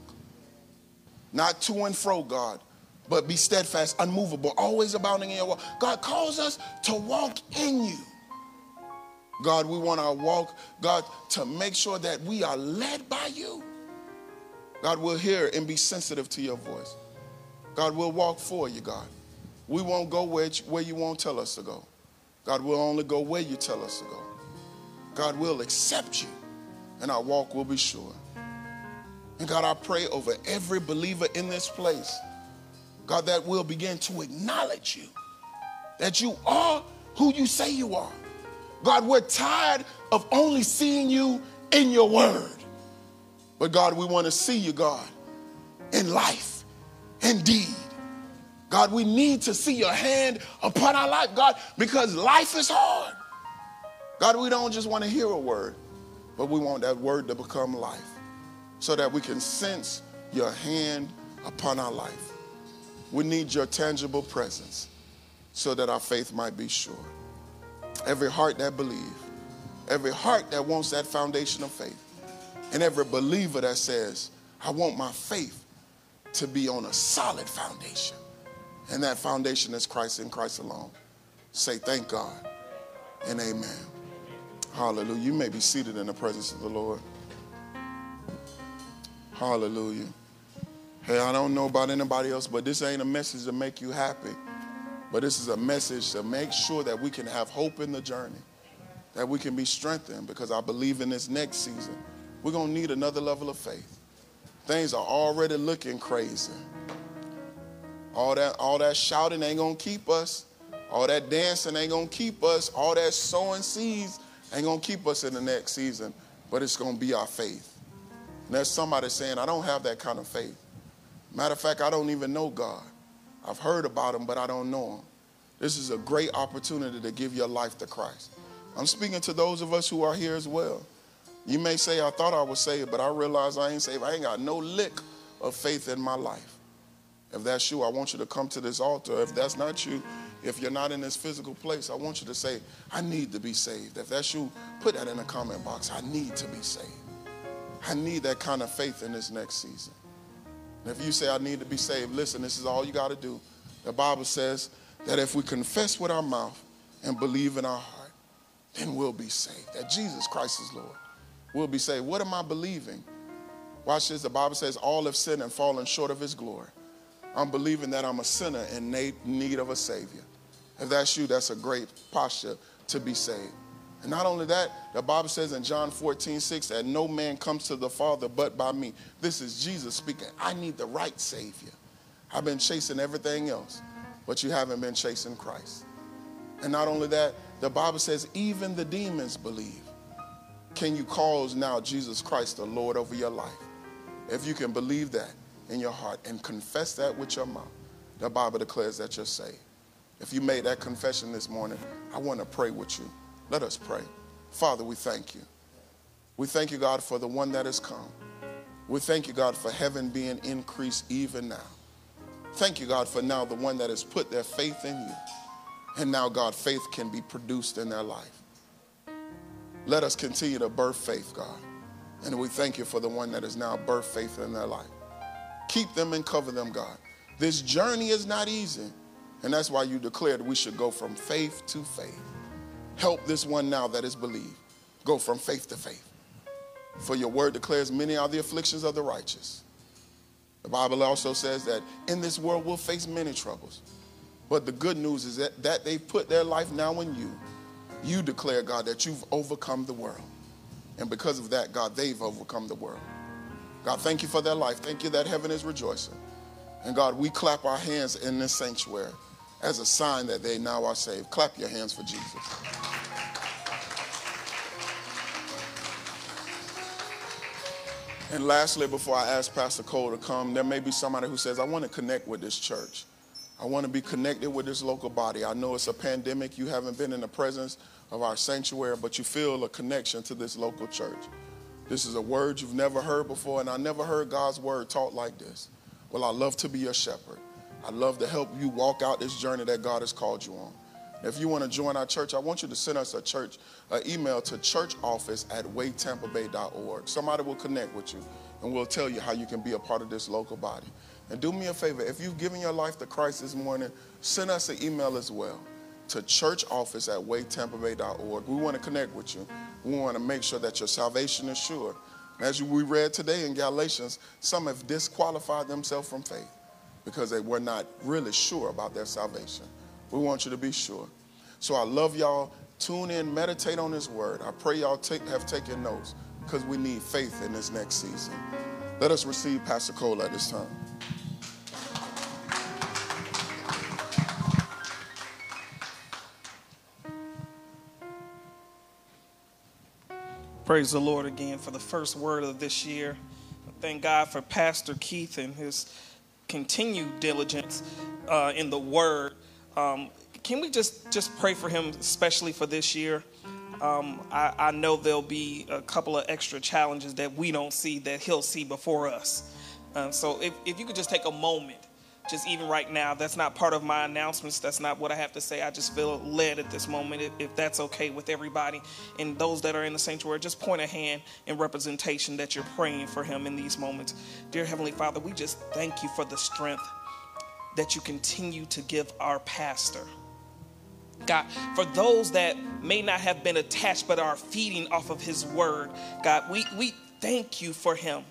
Not to and fro, God, but be steadfast, unmovable, always abounding in your walk. God calls us to walk in you. God, we want our walk, God, to make sure that we are led by you. God, we'll hear and be sensitive to your voice. God, we'll walk for you, God. We won't go where, where you won't tell us to go. God, we'll only go where you tell us to go. God, we'll accept you, and our walk will be sure. And God, I pray over every believer in this place God, that will begin to acknowledge you, that you are who you say you are. God, we're tired of only seeing you in your word. But God, we want to see you, God, in life, indeed. God, we need to see your hand upon our life, God, because life is hard. God, we don't just want to hear a word, but we want that word to become life so that we can sense your hand upon our life. We need your tangible presence so that our faith might be sure. Every heart that believes, every heart that wants that foundation of faith, and every believer that says, I want my faith to be on a solid foundation. And that foundation is Christ and Christ alone. Say thank God and amen. Hallelujah. You may be seated in the presence of the Lord. Hallelujah. Hey, I don't know about anybody else, but this ain't a message to make you happy. But this is a message to make sure that we can have hope in the journey, that we can be strengthened, because I believe in this next season, we're going to need another level of faith. Things are already looking crazy. All that, all that shouting ain't going to keep us. All that dancing ain't going to keep us. All that sowing seeds ain't going to keep us in the next season, but it's going to be our faith. And there's somebody saying, I don't have that kind of faith. Matter of fact, I don't even know God. I've heard about him, but I don't know him. This is a great opportunity to give your life to Christ. I'm speaking to those of us who are here as well. You may say, I thought I was saved, but I realize I ain't saved. I ain't got no lick of faith in my life. If that's you, I want you to come to this altar. If that's not you, if you're not in this physical place, I want you to say, I need to be saved. If that's you, put that in the comment box. I need to be saved. I need that kind of faith in this next season. And if you say, I need to be saved, listen, this is all you got to do. The Bible says that if we confess with our mouth and believe in our heart, then we'll be saved. That Jesus Christ is Lord. We'll be saved. What am I believing? Watch this. The Bible says, All have sinned and fallen short of his glory. I'm believing that I'm a sinner in need of a Savior. If that's you, that's a great posture to be saved. And not only that, the Bible says in John 14, 6, that no man comes to the Father but by me. This is Jesus speaking. I need the right Savior. I've been chasing everything else, but you haven't been chasing Christ. And not only that, the Bible says even the demons believe. Can you cause now Jesus Christ the Lord over your life? If you can believe that in your heart and confess that with your mouth, the Bible declares that you're saved. If you made that confession this morning, I want to pray with you. Let us pray. Father, we thank you. We thank you, God, for the one that has come. We thank you, God, for heaven being increased even now. Thank you, God, for now the one that has put their faith in you. And now, God, faith can be produced in their life. Let us continue to birth faith, God. And we thank you for the one that has now birthed faith in their life. Keep them and cover them, God. This journey is not easy. And that's why you declared we should go from faith to faith. Help this one now that is believed go from faith to faith. For your word declares many are the afflictions of the righteous. The Bible also says that in this world we'll face many troubles. But the good news is that, that they put their life now in you. You declare, God, that you've overcome the world. And because of that, God, they've overcome the world. God, thank you for their life. Thank you that heaven is rejoicing. And God, we clap our hands in this sanctuary as a sign that they now are saved. Clap your hands for Jesus. And lastly, before I ask Pastor Cole to come, there may be somebody who says, I want to connect with this church. I want to be connected with this local body. I know it's a pandemic. You haven't been in the presence of our sanctuary, but you feel a connection to this local church. This is a word you've never heard before, and I never heard God's word taught like this. Well, I love to be your shepherd. I love to help you walk out this journey that God has called you on. If you want to join our church, I want you to send us a church an email to churchoffice at waytampabay.org. Somebody will connect with you and we'll tell you how you can be a part of this local body. And do me a favor, if you've given your life to Christ this morning, send us an email as well to churchoffice at waytampabay.org. We want to connect with you. We want to make sure that your salvation is sure. As we read today in Galatians, some have disqualified themselves from faith because they were not really sure about their salvation. We want you to be sure. So I love y'all. Tune in, meditate on His word. I pray y'all take, have taken notes because we need faith in this next season. Let us receive Pastor Cole at this time. Praise the Lord again for the first word of this year. Thank God for Pastor Keith and his continued diligence uh, in the Word. Um, can we just just pray for him, especially for this year? Um, I, I, know there'll be a couple of extra challenges that we don't see that he'll see before us. Uh, so if, if you could just take a moment, just even right now, that's not part of my announcements. That's not what I have to say. I just feel led at this moment, if, if that's okay with everybody. And those that are in the sanctuary, just point a hand in representation that you're praying for him in these moments. Dear Heavenly Father, we just thank you for the strength that you continue to give our pastor. God, for those that may not have been attached but are feeding off of his word, God, we, we thank you for him.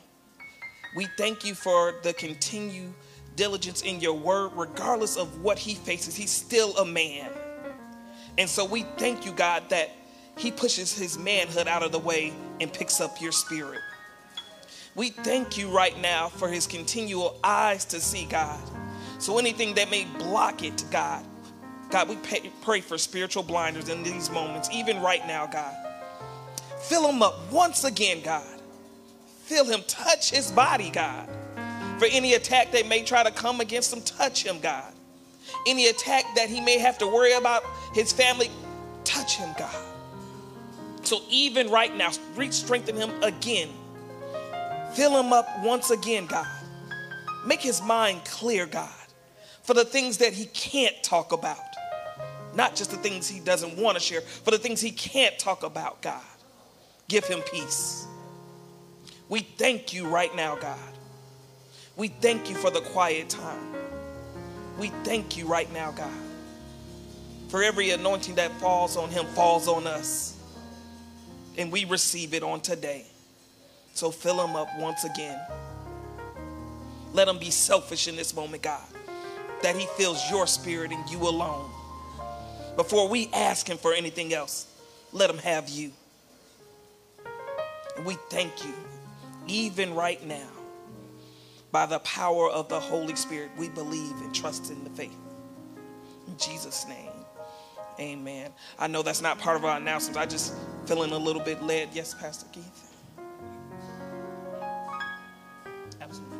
We thank you for the continued diligence in your word, regardless of what he faces. He's still a man. And so we thank you, God, that he pushes his manhood out of the way and picks up your spirit. We thank you right now for his continual eyes to see, God. So anything that may block it, God, God, we pay, pray for spiritual blinders in these moments, even right now, God. Fill him up once again, God. Fill him, touch his body, God. For any attack that may try to come against him, touch him, God. Any attack that he may have to worry about his family, touch him, God. So even right now, reach, strengthen him again. Fill him up once again, God. Make his mind clear, God, for the things that he can't talk about. Not just the things he doesn't want to share, for the things he can't talk about, God. Give him peace. We thank you right now, God. We thank you for the quiet time. We thank you right now, God. For every anointing that falls on him falls on us. And we receive it on today. So fill him up once again. Let him be selfish in this moment, God. That he feels your spirit and you alone. Before we ask him for anything else, let him have you. We thank you, even right now, by the power of the Holy Spirit, we believe and trust in the faith. In Jesus' name, amen. I know that's not part of our announcements. I just feeling a little bit led. Yes, Pastor Keith. Absolutely.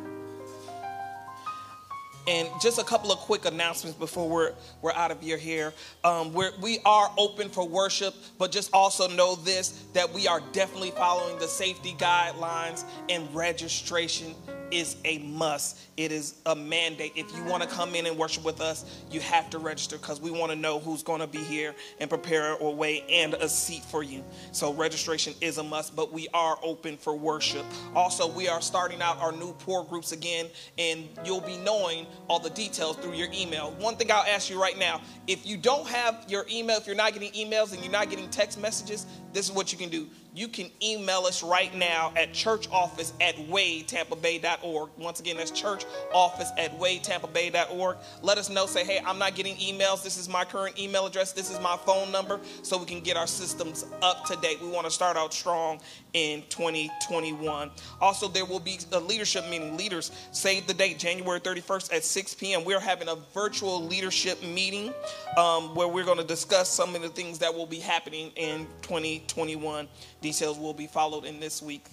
And just a couple of quick announcements before we're, we're out of your hair. Um, we're, we are open for worship, but just also know this that we are definitely following the safety guidelines and registration is a must. It is a mandate. If you want to come in and worship with us, you have to register because we want to know who's going to be here and prepare a way and a seat for you. So registration is a must, but we are open for worship. Also, we are starting out our new poor groups again, and you'll be knowing all the details through your email. One thing I'll ask you right now if you don't have your email, if you're not getting emails and you're not getting text messages, this is what you can do you can email us right now at church office at waytampabay.org. Once again, that's church office at waytampabay.org. Let us know, say, hey, I'm not getting emails. This is my current email address. This is my phone number, so we can get our systems up to date. We want to start out strong in 2021. Also, there will be a leadership meeting. Leaders, save the date, January 31st at 6 p.m. We're having a virtual leadership meeting um, where we're going to discuss some of the things that will be happening in 2021. Details will be followed in this week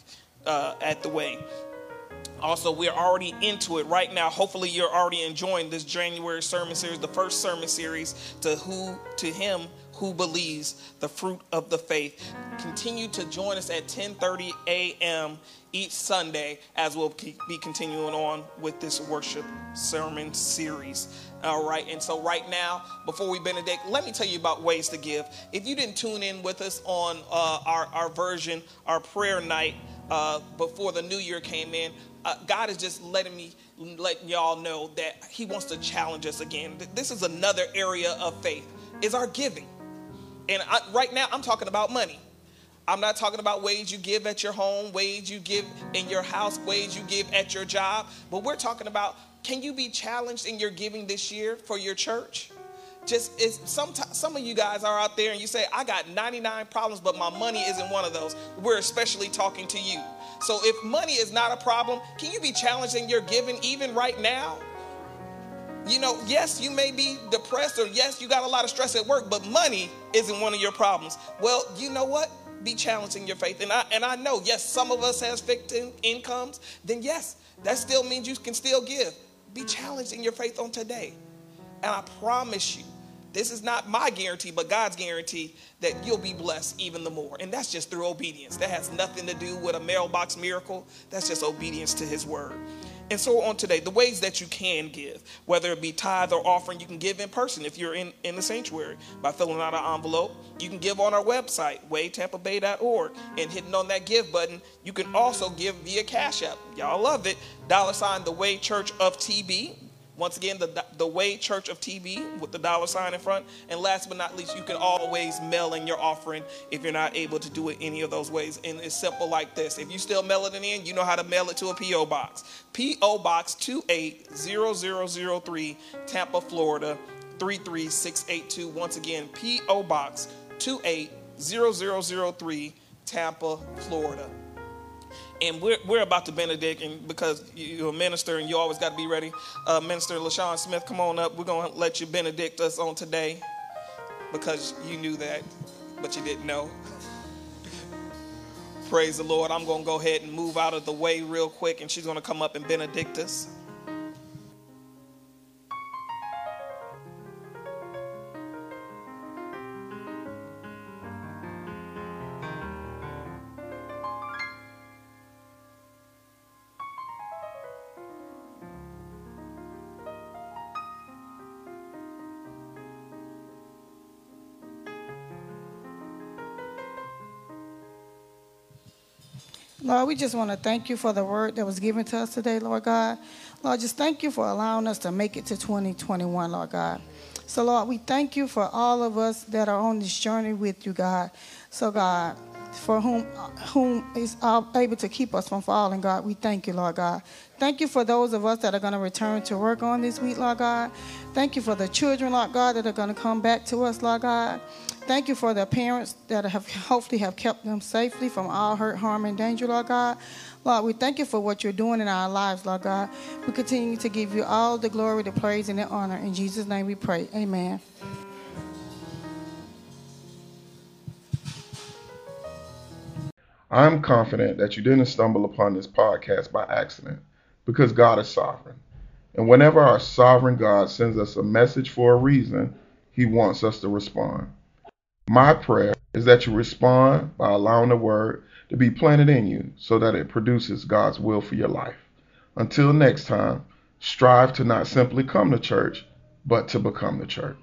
uh, at the way. Also, we're already into it right now. Hopefully, you're already enjoying this January sermon series, the first sermon series to who to him who believes the fruit of the faith. Continue to join us at 10:30 a.m. each Sunday as we'll be continuing on with this worship sermon series. All right, and so right now, before we benedict, let me tell you about ways to give. If you didn't tune in with us on uh, our, our version, our prayer night uh, before the new year came in, uh, God is just letting me, letting y'all know that He wants to challenge us again. This is another area of faith, is our giving. And I, right now, I'm talking about money. I'm not talking about ways you give at your home, ways you give in your house, ways you give at your job, but we're talking about can you be challenged in your giving this year for your church? Just is some some of you guys are out there and you say I got 99 problems but my money isn't one of those. We're especially talking to you. So if money is not a problem, can you be challenged in your giving even right now? You know, yes, you may be depressed or yes, you got a lot of stress at work, but money isn't one of your problems. Well, you know what? Be challenging your faith. And I and I know, yes, some of us has fixed in, incomes, then yes, that still means you can still give be challenged in your faith on today. And I promise you, this is not my guarantee, but God's guarantee that you'll be blessed even the more. And that's just through obedience. That has nothing to do with a mailbox miracle. That's just obedience to his word. And so on today. The ways that you can give, whether it be tithe or offering, you can give in person if you're in, in the sanctuary by filling out an envelope. You can give on our website, waytampabay.org, and hitting on that give button. You can also give via Cash App. Y'all love it. Dollar sign the Way Church of TB. Once again, the, the Way Church of TB with the dollar sign in front. And last but not least, you can always mail in your offering if you're not able to do it any of those ways. And it's simple like this. If you still mail it in, you know how to mail it to a P.O. Box. P.O. Box 280003, Tampa, Florida 33682. Once again, P.O. Box 280003, Tampa, Florida and we're, we're about to benedict and because you're a minister and you always got to be ready. Uh, minister lashawn smith come on up. We're going to let you benedict us on today because you knew that but you didn't know. Praise the lord. I'm going to go ahead and move out of the way real quick and she's going to come up and benedict us Lord, we just want to thank you for the word that was given to us today, Lord God. Lord, just thank you for allowing us to make it to 2021, Lord God. So, Lord, we thank you for all of us that are on this journey with you, God. So, God, for whom whom is able to keep us from falling, God, we thank you, Lord God. Thank you for those of us that are going to return to work on this week, Lord God. Thank you for the children, Lord God, that are going to come back to us, Lord God. Thank you for the parents that have hopefully have kept them safely from all hurt, harm, and danger, Lord God. Lord, we thank you for what you're doing in our lives, Lord God. We continue to give you all the glory, the praise, and the honor. In Jesus' name we pray. Amen. I'm confident that you didn't stumble upon this podcast by accident because God is sovereign. And whenever our sovereign God sends us a message for a reason, he wants us to respond. My prayer is that you respond by allowing the word to be planted in you so that it produces God's will for your life. Until next time, strive to not simply come to church, but to become the church.